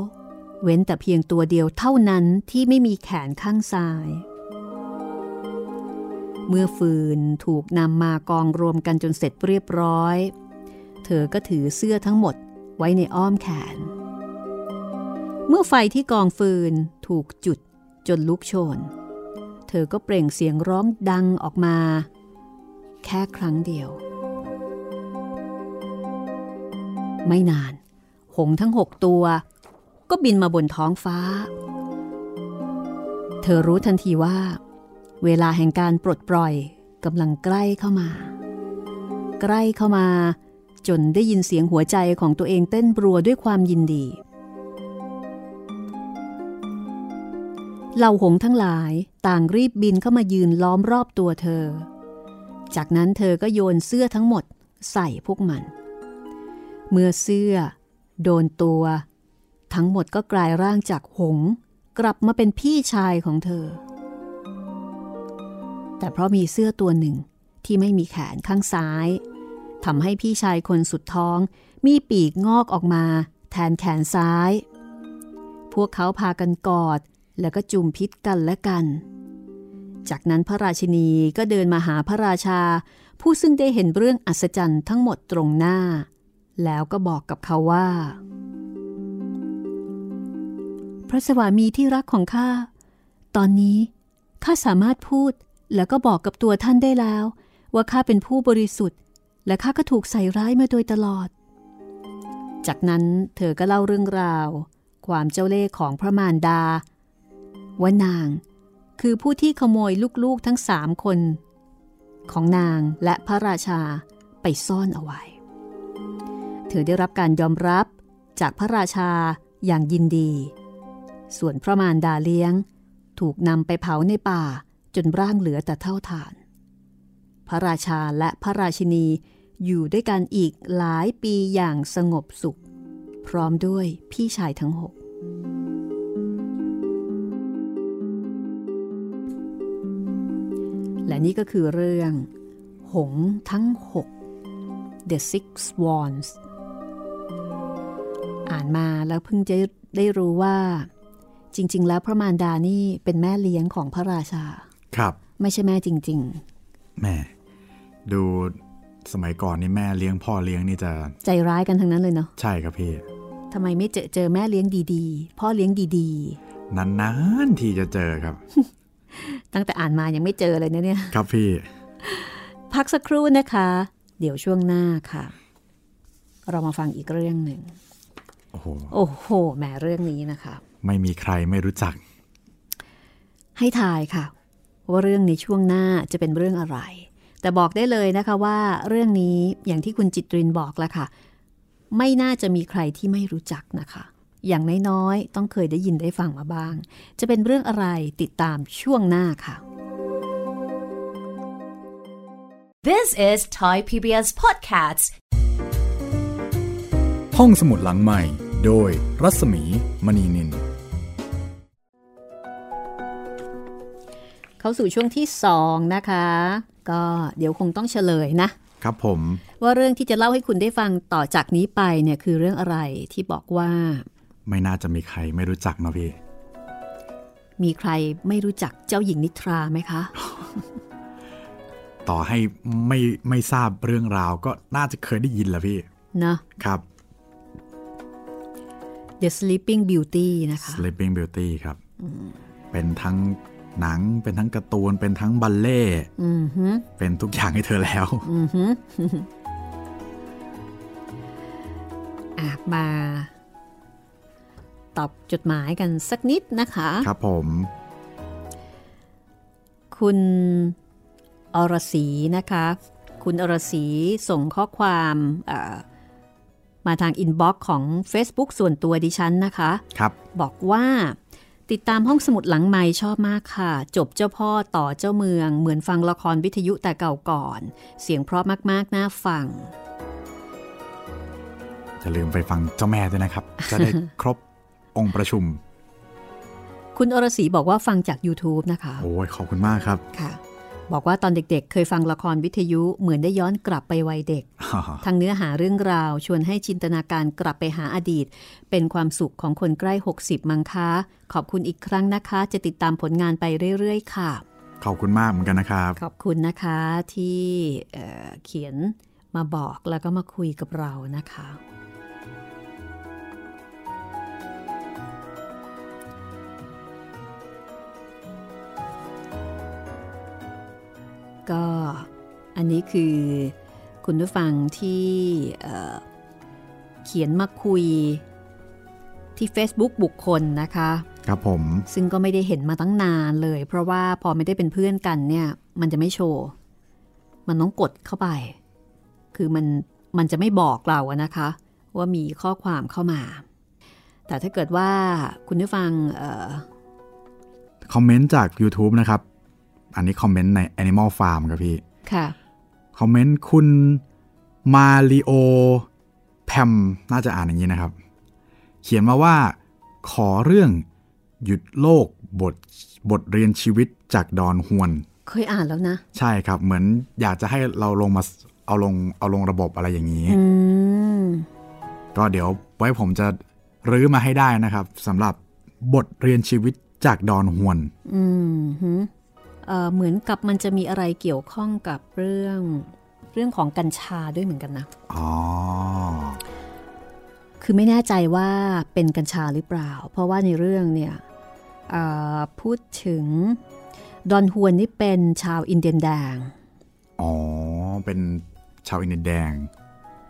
เว้นแต่เพียงตัวเดียวเท่านั้นที่ไม่มีแขนข้างซ้าย เมื่อฟืนถูกนำมากองรวมกันจนเสร็จเรียบร้อย เธอก็ถือเสื้อทั้งหมดไว้ในอ้อมแขน เมื่อไฟที่กองฟืนถูกจุดจนลุกโชน เธอก็เปล่งเสียงร้องดังออกมา แค่ครั้งเดียว ไม่นาน หงทั้งหกตัว ก็บินมาบนท้องฟ้า เธอรู้ทันทีว่า เวลาแห่งการปลดปล่อยกำลังใกล้เข้ามา ใกล้เข้ามา จนได้ยินเสียงหัวใจของตัวเองเต้นรัวด้วยความยินดี เหล่าหงทั้งหลายต่างรีบบินเข้ามายืนล้อมรอบตัวเธอ จากนั้นเธอก็โยนเสื้อทั้งหมดใส่พวกมัน เมื่อเสื้อ โดนตัว ทั้งหมดก็กลายร่างจากหงส์กลับมาเป็นพี่ชายของเธอ แต่เพราะมีเสื้อตัวหนึ่งที่ไม่มีแขนข้างซ้ายทำให้พี่ชายคนสุดท้อง มีปีกงอกออกมา แทนแขนซ้าย พวกเขาพากันกอดแล้วก็จุมพิษกันและกัน จากนั้นพระราชินีก็เดินมาหาพระราชา ผู้ซึ่งได้เห็นเรื่องอัศจรรย์ทั้งหมดตรงหน้า แล้วก็บอกกับเขาว่า พระสวามีที่รักของข้า ตอนนี้ข้าสามารถพูดแล้วก็บอกกับตัวท่านได้แล้ว ว่าข้าเป็นผู้บริสุทธิ์ และข้าก็ถูกใส่ร้ายมาโดยตลอด จากนั้นเธอก็เล่าเรื่องราว ความเจ้าเล่ห์ของพระมารดา ว่านาง คือผู้ที่ขโมยลูกๆทั้งสามคน ของนางและพระราชาไปซ่อนเอาไว้ เธอได้รับการยอมรับจากพระราชาอย่างยินดี ส่วนพระมารดาเลี้ยง ถูกนำไปเผาในป่าจนร่างเหลือแต่เท่าฐาน พระราชาและพระราชินีอยู่ด้วยกันอีกหลายปีอย่างสงบสุข พร้อมด้วยพี่ชายทั้งหกและนี่ก็คือเรื่อง หงทั้ง 6 The Six Swans อ่านมาแล้วเพิ่งจะได้รู้ว่า จริง ๆ แล้วพระมารดานี่เป็นแม่เลี้ยงของพระราชา ครับ ไม่ใช่แม่จริงแม่ ดูสมัยก่อนนี่แม่เลี้ยงพ่อเลี้ยงนี่จะๆใจร้ายกันทั้งนั้นเลยเนาะ ใช่ครับพี่ทำไมไม่เจอเจอแม่เลี้ยงดีๆ พ่อเลี้ยงดีนานๆ ทีจะเจอครับๆตั้งแต่อ่านมายังไม่เจอเลยนะเนี่ย ครับพี่ พักสักครู่นะคะ เดี๋ยวช่วงหน้าค่ะ เรามาฟังอีกเรื่องหนึ่ง โอ้โห โอ้โห แหมเรื่องนี้นะคะ ไม่มีใครไม่รู้จัก ให้ทายค่ะ ว่าเรื่องในช่วงหน้าจะเป็นเรื่องอะไร แต่บอกได้เลยนะคะว่าเรื่องนี้อย่างที่คุณจิตรินบอกแล้วค่ะ ไม่น่าจะมีใครที่ไม่รู้จักนะคะ อย่างน้อยๆต้องเคยได้ยินได้ฟังมาบ้าง จะเป็นเรื่องอะไรติดตามช่วงหน้าค่ะ This is Thai PBS Podcasts. ห้องสมุดหลังใหม่ โดยรัศมีมณีนิน เข้าสู่ช่วงที่สองนะคะ ก็เดี๋ยวคงต้องเฉลยนะ ครับผม ว่าเรื่องที่จะเล่าให้คุณได้ฟังต่อจากนี้ไปเนี่ยคือเรื่องอะไรที่บอกว่า ไม่น่าจะมีใครไม่รู้จักเนาะพี่ มีใครไม่รู้จักเจ้าหญิงนิทราไหมคะ ต่อให้ไม่ไม่ทราบเรื่องราวก็น่าจะเคยได้ยินแหละพี่เนาะครับ The Sleeping Beauty นะคะ Sleeping Beauty ครับ เป็นทั้ง หนังเป็นทั้งการ์ตูนเป็นทั้งบัลเล่ต์อือฮึเป็นทุกอย่างให้เธอแล้วอือฮึอะมาตอบจดหมายกันสักนิดนะคะ ครับผม คุณอรศรีนะคะ คุณอรศรีส่งข้อความเอ่อมาทาง inbox ของ Facebook ส่วนตัวดิฉันนะคะ ครับ บอกว่า ติดตามห้องสมุดหลังใหม่ชอบมากค่ะ จบเจ้าพ่อต่อเจ้าเมือง เหมือนฟังละครวิทยุแต่เก่าก่อน เสียงเพราะมากๆน่าฟังอย่าลืมไปฟังเจ้าแม่ด้วยนะครับ จะได้ครบองค์ประชุม คุณอรศรีบอกว่าฟังจาก YouTube นะคะ โอ้ยขอบคุณมากครับค่ะ บอกว่าตอนเด็กๆ เคยฟังละครวิทยุเหมือนได้ย้อนกลับไปวัยเด็กทั้งเนื้อหาเรื่องราว ชวนให้จินตนาการกลับไปหาอดีต เป็นความสุขของคนใกล้ 60 มังคะขอบคุณอีกครั้งนะคะ จะติดตามผลงานไปเรื่อยๆ ค่ะ ขอบคุณมากเหมือนกันนะครับ ขอบคุณนะคะที่เอ่อเขียนมาบอกแล้วก็มาคุยกับเรานะคะ ก็อันนี้คือคุณผู้ฟังที่เอ่อเขียนมาคุยที่ Facebook บุคคลนะคะ ครับผม ซึ่งก็ไม่ได้เห็นมาตั้งนานเลย เพราะว่าพอไม่ได้เป็นเพื่อนกันเนี่ย มันจะไม่โชว์ มันต้องกดเข้าไป คือมันมันจะไม่บอกเราอะนะคะ ว่ามีข้อความเข้ามา แต่ถ้าเกิดว่าคุณผู้ฟังเอ่อคอมเมนต์จาก YouTube นะครับ อันนี้คอมเมนต์ใน Animal Farm ครับพี่ ค่ะ คอมเมนต์คุณมาริโอแพมน่าจะอ่านอย่างนี้นะครับ เขียนมาว่า ขอเรื่องหยุดโลกบทบทเรียนชีวิตจากดอนฮวน เคยอ่านแล้วนะ ใช่ครับ เหมือนอยากจะให้เราลงมาเอาลงเอาลงระบบอะไรอย่างนี้อืมก็เดี๋ยวไว้ผมจะรื้อมาให้ได้นะครับสำหรับบทเรียนชีวิตจากดอนฮวนอืมฮึ เอ่อเหมือนกับมันจะมีอะไรเกี่ยวข้องกับเรื่องเรื่องของกัญชาด้วยเหมือนกันนะอ๋อคือไม่แน่ใจว่าเป็นกัญชาหรือเปล่า เพราะว่าในเรื่องเนี่ยเอ่อพูดถึงดอนฮวนนี่เป็นชาวอินเดียนแดง อ๋อ เป็นชาวอินเดียแดง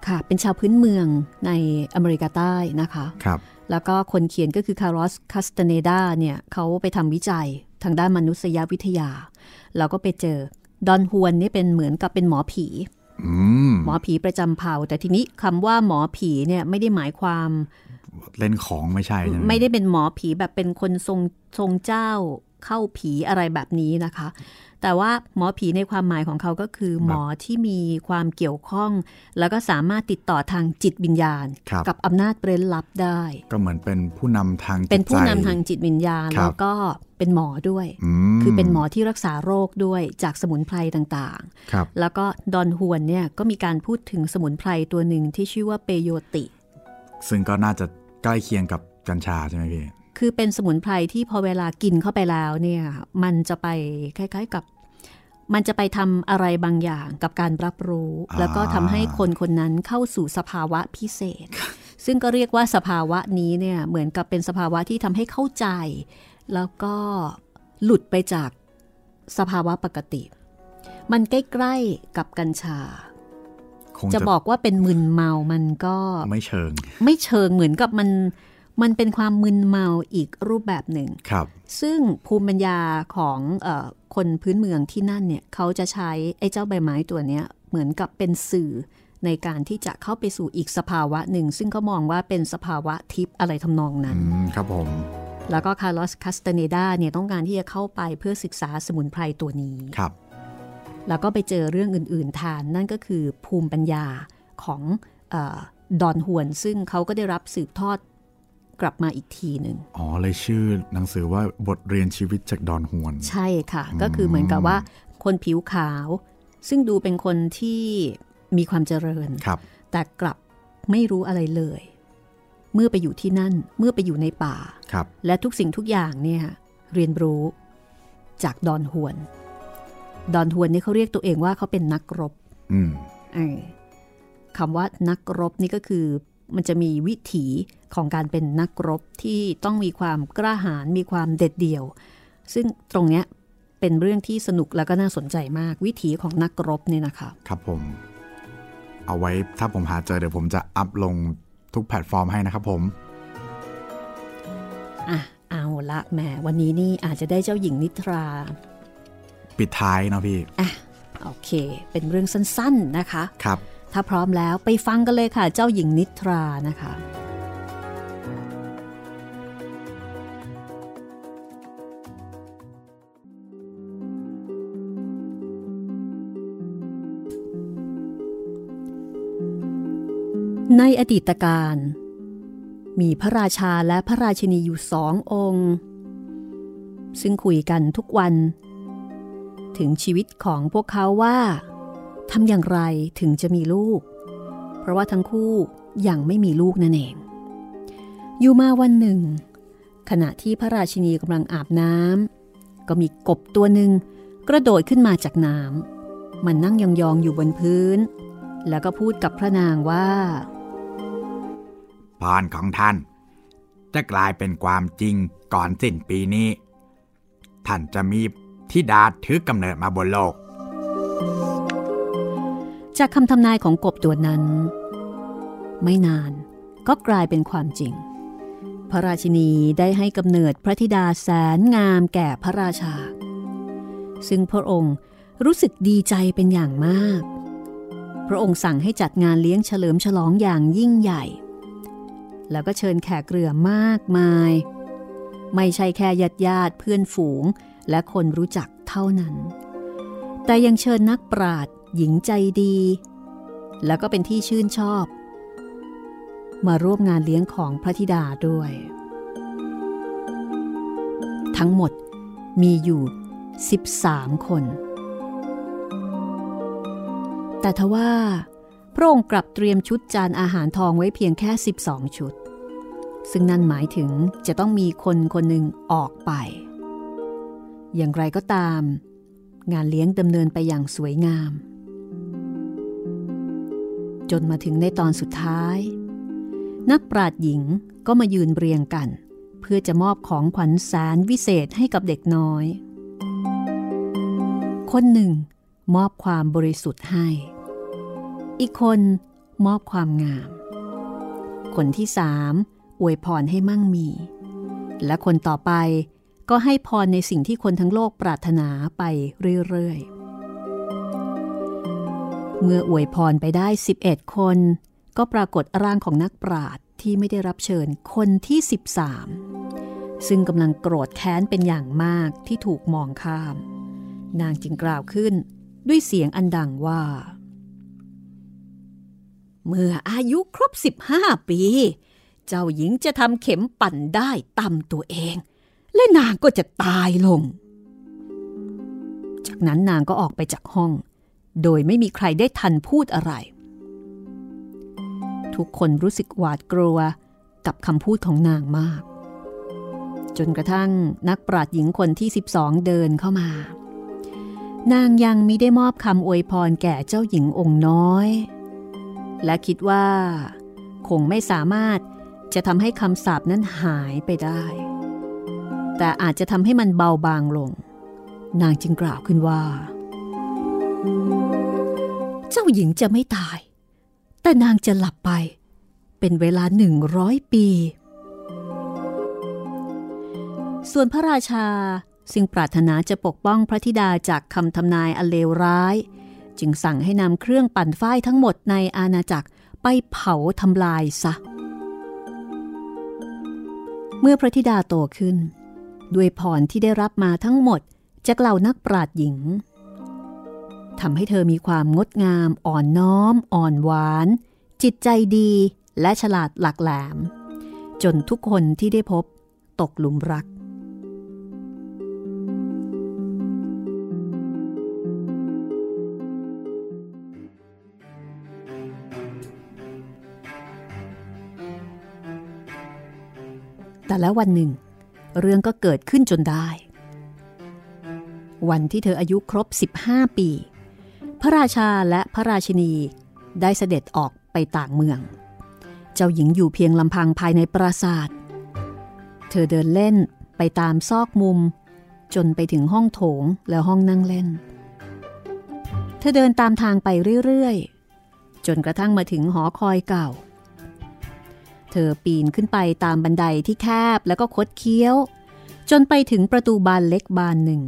ค่ะ เป็นชาวพื้นเมืองในอเมริกาใต้นะคะ ครับ แล้วก็คนเขียนก็คือคาร์ลอสคาสตเนดาเนี่ยเขาไปทำวิจัยทางด้านมนุษยวิทยา แล้วก็ไปเจอ ดอนฮวนนี่เป็นเหมือนกับเป็นหมอผีอืมหมอผีประจำเผ่า แต่ทีนี้คำว่าหมอผีเนี่ยไม่ได้หมายความเล่นของไม่ใช่ใช่ไหมไม่ได้เป็นหมอผีแบบเป็นคนทรงทรงเจ้าเข้าผีอะไรแบบนี้นะคะ แต่ว่าหมอผีในความหมายของเขาก็คือ หมอที่มีความเกี่ยวข้อง แล้วก็สามารถติดต่อทางจิตวิญญาณครับกับอำนาจเร้นลับได้ ก็เหมือนเป็นผู้นำทางจิตใจเป็นผู้นำทางจิตวิญญาณครับแล้วก็เป็นหมอด้วยมคือเป็นหมอที่รักษาโรคด้วยจากสมุนไพรต่างครับๆแล้วก็ดอนฮวนเนี่ยก็มีการพูดถึงสมุนไพรตัวหนึ่งที่ชื่อว่าเปโยติ ซึ่งก็น่าจะใกล้เคียงกับกัญชาใช่ไหมพี่ คือเป็นสมุนไพรที่พอเวลากินเข้าไปแล้วเนี่ยมันจะไปคล้ายๆกับ มันจะไปทำอะไรบางอย่างกับการรับรู้อ่าแล้วก็ทำให้คนคนนั้นเข้าสู่สภาวะพิเศษ ซึ่งก็เรียกว่าสภาวะนี้เนี่ยเหมือนกับเป็นสภาวะที่ทำให้เข้าใจ แล้วก็หลุดไปจากสภาวะปกติ มันใกล้ๆกับกัญชาคงจะบอกว่าเป็นมึนเมามันก็ไม่เชิง ไม่เชิงเหมือนกับมัน มันเป็นความมึนเมาอีกรูปแบบหนึ่งครับ ซึ่งภูมิปัญญาของเออคนพื้นเมืองที่นั่นเนี่ยเขาจะใช้ไอ้เจ้าใบไม้ตัวเนี้ยเหมือนกับเป็นสื่อในการที่จะเข้าไปสู่อีกสภาวะหนึ่ง ซึ่งเขามองว่าเป็นสภาวะทิพย์อะไรทำนองนั้นอืมครับผมแล้วก็คาร์ลอสคาสตาเนดาเนี่ยต้องการที่จะเข้าไปเพื่อศึกษาสมุนไพรตัวนี้ครับ แล้วก็ไปเจอเรื่องอื่น ๆ ทานนั่นก็คือภูมิปัญญาของเออดอนฮวน ซึ่งเขาก็ได้รับสืบทอด กลับมาอีกทีหนึ่งอ๋อเลยชื่อหนังสือว่าบทเรียนชีวิตจากดอนฮวน ใช่ค่ะ ก็คือเหมือนกับว่าคนผิวขาว ซึ่งดูเป็นคนที่มีความเจริญครับ แต่กลับไม่รู้อะไรเลย เมื่อไปอยู่ที่นั่นเมื่อไปอยู่ในป่าครับ และทุกสิ่งทุกอย่างเนี่ยเรียนรู้จากดอนฮวน ดอนฮวนนี่เขาเรียกตัวเองว่าเขาเป็นนักรบอืมเออคำว่านักรบนี่ก็คือ มันจะมีวิถีของการเป็นนักรบที่ต้องมีความกล้าหาญมีความเด็ดเดี่ยว ซึ่งตรงเนี้ยเป็นเรื่องที่สนุกแล้วก็น่าสนใจมากวิถีของนักรบเนี่ยนะคะ ครับผม เอาไว้ถ้าผมหาเจอเดี๋ยวผมจะอัพลงทุกแพลตฟอร์มให้นะครับผม อะ เอาละแหมวันนี้นี่อาจจะได้เจ้าหญิงนิทรา ปิดท้ายเนาะพี่ อะ โอเค เป็นเรื่องสั้น ๆนะคะ ครับ ถ้าพร้อมแล้วไปฟังกันเลยค่ะ เจ้าหญิงนิทรานะคะในอดีตการ มีพระราชาและพระราชินีอยู่สององค์ ซึ่งคุยกันทุกวัน ถึงชีวิตของพวกเขาว่า ทำอย่างไรถึงจะมีลูก เพราะว่าทั้งคู่ยังไม่มีลูกนั่นเอง อยู่มาวันหนึ่ง ขณะที่พระราชินีกำลังอาบน้ำก็มีกบตัวหนึ่งกระโดดขึ้นมาจากน้ำมันนั่งยองๆอยู่บนพื้น แล้วก็พูดกับพระนางว่าพรของท่าน จะกลายเป็นความจริงก่อนสิ้นปีนี้ ท่านจะมีทิดาถือกำเนิดมาบนโลก จากคำทำนายของกบตัวนั้น ไม่นานก็กลายเป็นความจริง พระราชินีได้ให้กำเนิดพระธิดาแสนงามแก่พระราชา ซึ่งพระองค์รู้สึกดีใจเป็นอย่างมาก พระองค์สั่งให้จัดงานเลี้ยงเฉลิมฉลองอย่างยิ่งใหญ่ แล้วก็เชิญแขกเรือมากมาย ไม่ใช่แค่ญาติญาติเพื่อนฝูงและคนรู้จักเท่านั้น แต่ยังเชิญนักปราชญ์ หญิงใจดี แล้วก็เป็นที่ชื่นชอบ มาร่วมงานเลี้ยงของพระธิดาด้วย ทั้งหมดมีอยู่ 13 คน แต่ทว่าพระองค์กลับเตรียมชุดจานอาหารทองไว้เพียงแค่ 12 ชุด ซึ่งนั่นหมายถึงจะต้องมีคนคนหนึ่งออกไป อย่างไรก็ตาม งานเลี้ยงดำเนินไปอย่างสวยงาม จนมาถึงในตอนสุดท้าย นักปราชญ์หญิงก็มายืนเรียงกัน เพื่อจะมอบของขวัญแสนวิเศษให้กับเด็กน้อย คนหนึ่ง มอบความบริสุทธิ์ให้ อีกคนมอบความงาม คนที่สามอวยพรให้มั่งมี และคนต่อไปก็ให้พรในสิ่งที่คนทั้งโลกปรารถนาไปเรื่อยๆ เมื่ออวยพรไปได้ 11 คน ก็ปรากฏร่างของนักปราชญ์ที่ไม่ได้รับเชิญคนที่ 13 ซึ่งกำลังโกรธแค้นเป็นอย่างมากที่ถูกมองข้าม นางจึงกล่าวขึ้นด้วยเสียงอันดังว่า เมื่ออายุครบ 15 ปี เจ้าหญิงจะทำเข็มปั่นได้ตามตัวเอง และนางก็จะตายลง จากนั้นนางก็ออกไปจากห้อง โดยไม่มีใครได้ทันพูดอะไร ทุกคนรู้สึกหวาดกลัวกับคำพูดของนางมาก จนกระทั่งนักปราชญ์หญิงคนที่ 12 เดินเข้ามา นางยังมิได้มอบคำอวยพรแก่เจ้าหญิงองค์น้อย และคิดว่า คงไม่สามารถจะทำให้คำสาปนั้นหายไปได้ แต่อาจจะทำให้มันเบาบางลง นางจึงกล่าวขึ้นว่า เจ้าหญิงจะไม่ตาย แต่นางจะหลับไป เป็นเวลาหนึ่งร้อยปี ส่วนพระราชาซึ่งปรารถนาจะปกป้องพระธิดาจากคำทำนายอันเลวร้าย จึงสั่งให้นำเครื่องปั่นฝ้ายทั้งหมดในอาณาจักรไปเผาทำลายซะ เมื่อพระธิดาโตขึ้น ด้วยพรที่ได้รับมาทั้งหมดจากเหล่านักปราชญ์หญิง ทำให้เธอมีความงดงามอ่อนน้อม อ่อนหวาน จิตใจดีและฉลาดหลักแหลม จนทุกคนที่ได้พบตกหลุมรัก แต่แล้ววันหนึ่ง เรื่องก็เกิดขึ้นจนได้ วันที่เธออายุครบ 15 ปี พระราชาและพระราชินีได้เสด็จออกไปต่างเมือง เจ้าหญิงอยู่เพียงลำพังภายในปราสาท เธอเดินเล่นไปตามซอกมุม จนไปถึงห้องโถงและห้องนั่งเล่น เธอเดินตามทางไปเรื่อยๆ จนกระทั่งมาถึงหอคอยเก่า เธอปีนขึ้นไปตามบันไดที่แคบแล้วก็คดเคี้ยว จนไปถึงประตูบานเล็กบานหนึ่ง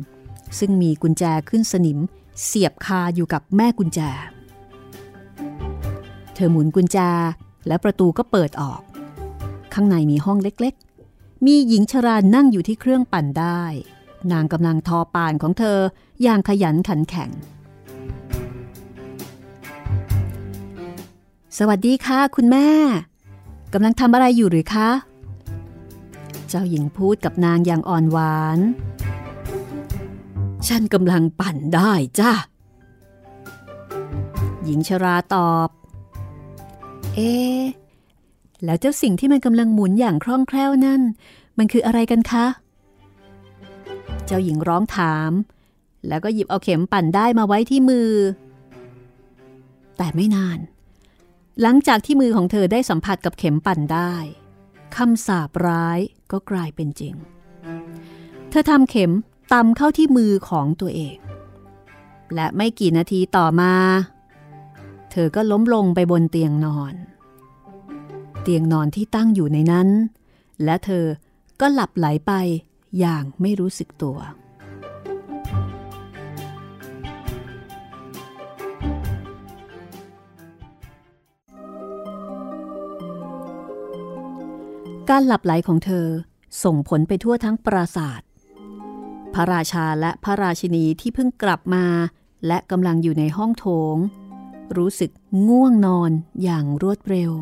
ซึ่งมีกุญแจขึ้นสนิม เสียบคาอยู่กับแม่กุญแจ เธอหมุนกุญแจและประตูก็เปิดออก ข้างในมีห้องเล็กๆ มีหญิงชรานั่งอยู่ที่เครื่องปั่นได้ นางกำลังทอปานของเธออย่างขยันขันแข็ง สวัสดีค่ะคุณแม่กำลังทำอะไรอยู่หรือคะ เจ้าหญิงพูดกับนางอย่างอ่อนหวาน ฉันกำลังปั่นได้จ้าหญิงชราตอบ เอ๊แล้วเจ้าสิ่งที่มันกำลังหมุนอย่างคล่องแคล่วนั่น มันคืออะไรกันคะ เจ้าหญิงร้องถาม แล้วก็หยิบเอาเข็มปั่นได้มาไว้ที่มือ แต่ไม่นาน หลังจากที่มือของเธอได้สัมผัสกับเข็มปั่นได้คำสาปร้ายก็กลายเป็นจริง เธอทำเข็ม ตำเข้าที่มือของตัวเอง และไม่กี่นาทีต่อมา เธอก็ล้มลงไปบนเตียงนอน เตียงนอนที่ตั้งอยู่ในนั้น และเธอก็หลับไหลไปอย่างไม่รู้สึกตัว การหลับไหลของเธอส่งผลไปทั่วทั้งปราสาท พระราชาและพระราชินีที่เพิ่งกลับมา และกำลังอยู่ในห้องโถง รู้สึกง่วงนอนอย่างรวดเร็ว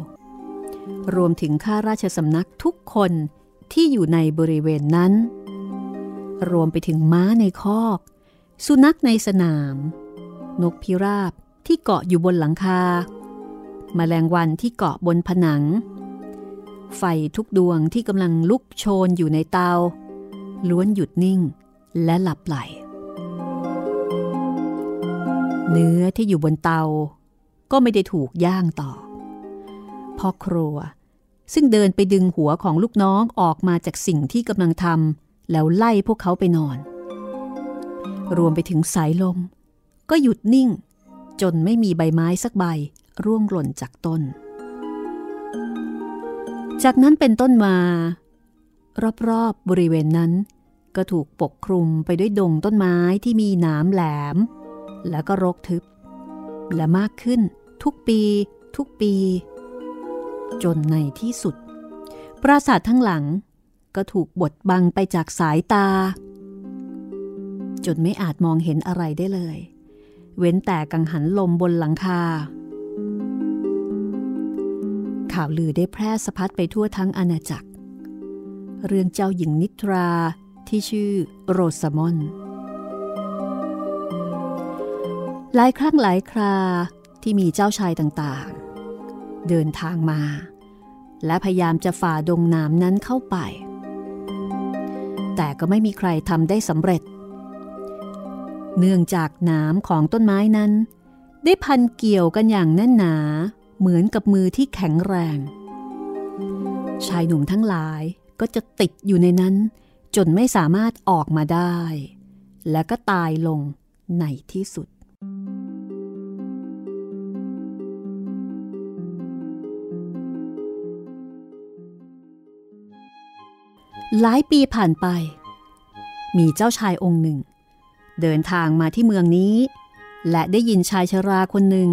รวมถึงข้าราชสำนักทุกคนที่อยู่ในบริเวณนั้น รวมไปถึงม้าในคอก สุนัขในสนาม นกพิราบที่เกาะอยู่บนหลังคาแมลงวันที่เกาะบนผนัง ไฟทุกดวงที่กำลังลุกโชนอยู่ในเตา ล้วนหยุดนิ่ง และหลับไหล เนื้อที่อยู่บนเตา ก็ไม่ได้ถูกย่างต่อพ่อครัว ซึ่งเดินไปดึงหัวของลูกน้องออกมาจากสิ่งที่กำลังทำแล้วไล่พวกเขาไปนอน รวมไปถึงสายลม ก็หยุดนิ่ง จนไม่มีใบไม้สักใบร่วงหล่นจากต้น จากนั้นเป็นต้นมา รอบๆบบริเวณนั้น ก็ถูกปกคลุมไปด้วยดงต้นไม้ที่มีหนามแหลม แล้วก็รกทึบ และมากขึ้นทุกปี ทุกปี จนในที่สุด ปราสาททั้งหลังก็ถูกบดบังไปจากสายตา จนไม่อาจมองเห็นอะไรได้เลย เว้นแต่กังหันลมบนหลังคา ข่าวลือได้แพร่สะพัดไปทั่วทั้งอาณาจักร เรื่องเจ้าหญิงนิทรา ที่ชื่อโรสมอน หลายครั้งหลายคราที่มีเจ้าชายต่างๆ เดินทางมา และพยายามจะฝ่าดงน้ำนั้นเข้าไป แต่ก็ไม่มีใครทำได้สำเร็จ เนื่องจากน้ำของต้นไม้นั้น ได้พันเกี่ยวกันอย่างแน่นหนา เหมือนกับมือที่แข็งแรง ชายหนุ่มทั้งหลายก็จะติดอยู่ในนั้น จนไม่สามารถออกมาได้ และก็ตายลงในที่สุด หลายปีผ่านไป มีเจ้าชายองค์หนึ่ง เดินทางมาที่เมืองนี้ และได้ยินชายชราคนหนึ่ง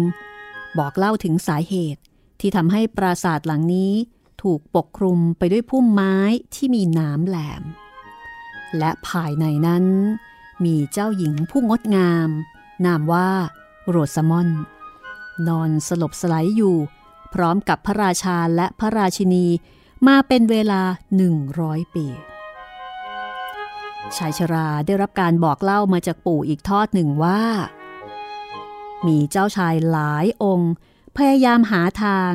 บอกเล่าถึงสาเหตุที่ทำให้ปราสาทหลังนี้ถูกปกคลุมไปด้วยพุ่มไม้ที่มีน้ำแหลม และภายในนั้น มีเจ้าหญิงผู้งดงาม นามว่าโรสมอน นอนสลบสลายอยู่ พร้อมกับพระราชาและพระราชินีมาเป็นเวลาหนึ่งร้อยปี ชายชราได้รับการบอกเล่ามาจากปู่อีกทอดหนึ่งว่า มีเจ้าชายหลายองค์ พยายามหาทาง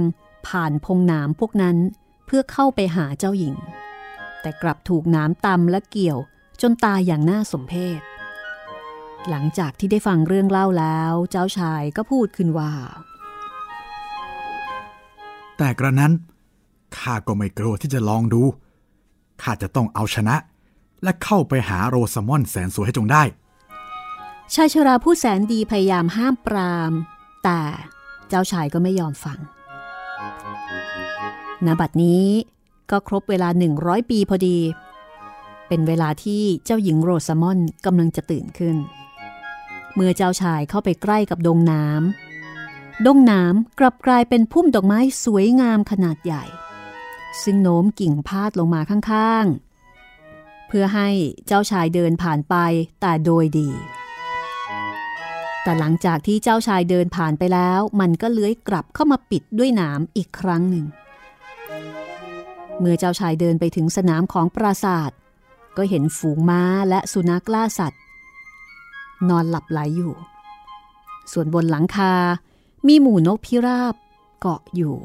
ผ่านพงหนามพวกนั้นเพื่อเข้าไปหาเจ้าหญิง แต่กลับถูกน้ำตำและเกี่ยว จนตายอย่างน่าสมเพชหลังจากที่ได้ฟังเรื่องเล่าแล้ว เจ้าชายก็พูดขึ้นว่า แต่กระนั้นข้าก็ไม่กลัวที่จะลองดู ข้าจะต้องเอาชนะ และเข้าไปหาโรสมอนแสนสวยให้จงได้ ชายชราผู้แสนดีพยายามห้ามปราม แต่เจ้าชายก็ไม่ยอมฟังณบัดนี้ ก็ครบเวลา 100 ปีพอดี เป็นเวลาที่เจ้าหญิงโรสมอนกำลังจะตื่นขึ้น เมื่อเจ้าชายเข้าไปใกล้กับดงน้ำดงน้ำกลับกลายเป็นพุ่มดอกไม้สวยงามขนาดใหญ่ ซึ่งโน้มกิ่งพาดลงมาข้างๆ เพื่อให้เจ้าชายเดินผ่านไปแต่โดยดีแต่หลังจากที่เจ้าชายเดินผ่านไปแล้ว มันก็เลื้อยกลับเข้ามาปิดด้วยหนามอีกครั้งหนึ่ง เมื่อเจ้าชายเดินไปถึงสนามของปราศาสาทก็เห็นฝูงม้าและสุนัขล่าสัตว์ นอนหลับไหลอยู่ ส่วนบนหลังคา มีหมู่นกพิราบเกาะอยู่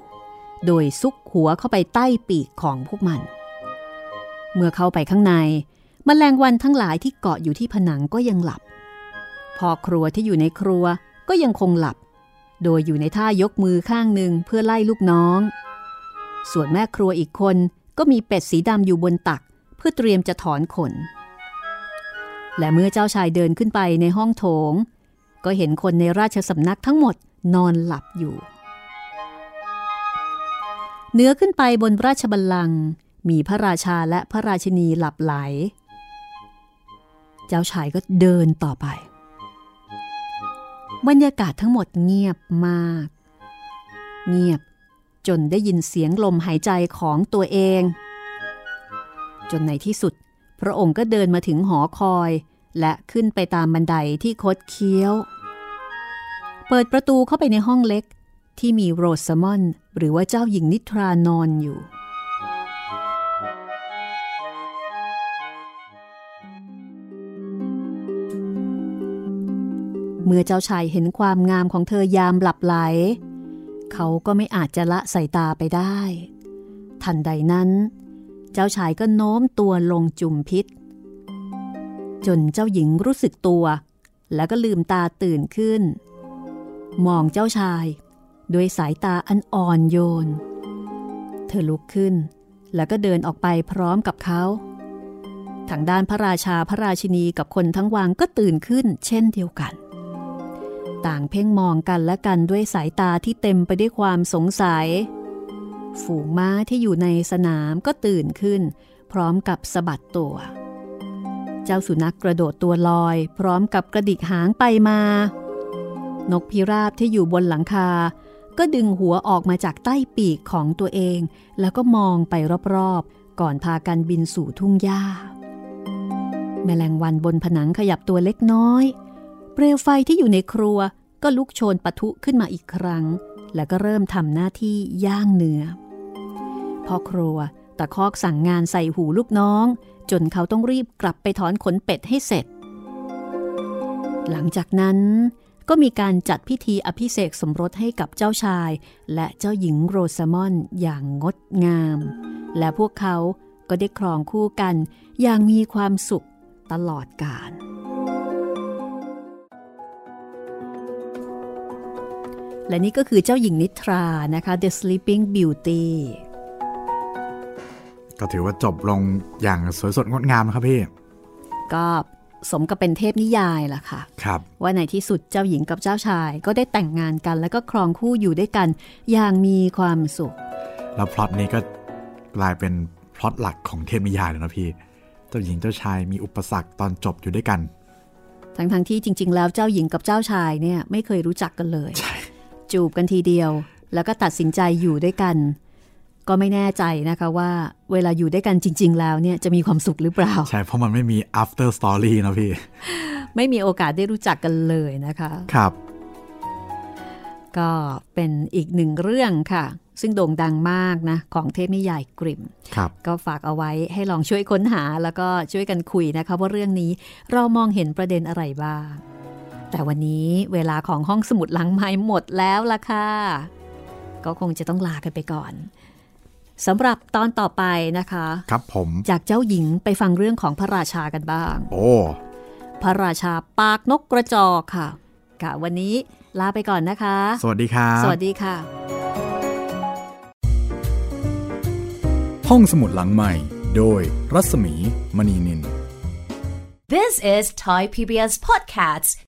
โดยซุกหัวเข้าไปใต้ปีกของพวกมัน เมื่อเข้าไปข้างในมแมลงวันทั้งหลายที่เกาะอยู่ที่ผนังก็ยังหลับ พอครัวที่อยู่ในครัวก็ยังคงหลับ โดยอยู่ในท่ายกมือข้างหนึ่งเพื่อไล่ลูกน้อง ส่วนแม่ครัวอีกคนก็มีเป็ดสีดำอยู่บนตัก เพื่อเตรียมจะถอนขน และเมื่อเจ้าชายเดินขึ้นไปในห้องโถง ก็เห็นคนในราชสำนักทั้งหมดนอนหลับอยู่เนื้อขึ้นไปบนราชบัลลังก์มีพระราชาและพระราชินีหลับไหล เจ้าชายก็เดินต่อไป บรรยากาศทั้งหมดเงียบมาก เงียบ จนได้ยินเสียงลมหายใจของตัวเอง จนในที่สุด พระองค์ก็เดินมาถึงหอคอย และขึ้นไปตามบันไดที่คดเคี้ยว เปิดประตูเข้าไปในห้องเล็กที่มีโรสมอนหรือว่าเจ้าหญิงนิทรานอนอยู่ เมื่อเจ้าชายเห็นความงามของเธอยามหลับไหล เขาก็ไม่อาจจะละสายตาไปได้ ทันใดนั้น เจ้าชายก็โน้มตัวลงจุ่มพิษ จนเจ้าหญิงรู้สึกตัว แล้วก็ลืมตาตื่นขึ้น มองเจ้าชายด้วยสายตาอันอ่อนโยน เธอลุกขึ้น แล้วก็เดินออกไปพร้อมกับเขาทางด้านพระราชาพระราชินีกับคนทั้งวังก็ตื่นขึ้นเช่นเดียวกัน ต่างเพ่งมองกันและกันด้วยสายตาที่เต็มไปด้วยความสงสัย ฝูงม้าที่อยู่ในสนามก็ตื่นขึ้น พร้อมกับสะบัดตัว เจ้าสุนัขกกระโดดตัวลอย พร้อมกับกระดิกหางไปมา นกพิราบที่อยู่บนหลังคา ก็ดึงหัวออกมาจากใต้ปีกของตัวเอง แล้วก็มองไปรอบๆ ก่อนพากันบินสู่ทุ่งหญ้า แมลงวันบนผนังขยับตัวเล็กน้อย เปลวไฟที่อยู่ในครัวก็ลุกโชนปะทุขึ้นมาอีกครั้ง แล้วก็เริ่มทำหน้าที่ย่างเนื้อพ่อครัวตะคอกสั่งงานใส่หูลูกน้อง จนเขาต้องรีบกลับไปถอนขนเป็ดให้เสร็จ หลังจากนั้นก็มีการจัดพิธีอภิเษกสมรสให้กับเจ้าชาย และเจ้าหญิงโรซามอนอย่างงดงาม และพวกเขาก็ได้ครองคู่กันอย่างมีความสุขตลอดกาล และนี่ก็คือเจ้าหญิงนิทรานะคะ The Sleeping Beauty ก็ถือว่าจบลงอย่างสวยสดงดงามนะครับพี่ ก็สมกับเป็นเทพนิยายล่ะค่ะครับว่าในที่สุดเจ้าหญิงกับเจ้าชาย ก็ได้แต่งงานกัน แล้วก็ครองคู่อยู่ด้วยกัน อย่างมีความสุข แล้วพล็อตนี้ก็กลายเป็นพล็อตหลักของเทพนิยายเลยนะพี่ เจ้าหญิงเจ้าชายมีอุปสรรคตอนจบอยู่ด้วยกัน ทั้งๆทที่จริง ๆ แล้วเจ้าหญิงกับเจ้าชายเนี่ยไม่เคยรู้จักกันเลย ใช่ จูบกันทีเดียว แล้วก็ตัดสินใจอยู่ด้วยกัน ก็ไม่แน่ใจนะคะว่าเวลาอยู่ด้วยกันจริง ๆ แล้วเนี่ยจะมีความสุขหรือเปล่า ใช่ เพราะมันไม่มี after story นะพี่ ไม่มีโอกาสได้รู้จักกันเลยนะคะครับ ก็เป็นอีกหนึ่งเรื่องค่ะ ซึ่งโด่งดังมากนะ ของเทพนิยายกริมครับก็ฝากเอาไว้ให้ลองช่วยค้นหาแล้วก็ช่วยกันคุยนะคะ ว่าเรื่องนี้เรามองเห็นประเด็นอะไรบ้าง แต่วันนี้เวลาของห้องสมุดหลังไม้หมดแล้วล่ะค่ะ ก็คงจะต้องลากันไปก่อนสำหรับตอนต่อไปนะคะ ครับผมจากเจ้าหญิงไปฟังเรื่องของพระราชากันบ้าง โอ้พระราชาปากนกกระจอกค่ะค่ะวันนี้ลาไปก่อนนะคะ สวัสดีครับสวัสดีค่ะ ห้องสมุดหลังใหม่ โดยรัศมีมณีนิน This is Thai PBS Podcasts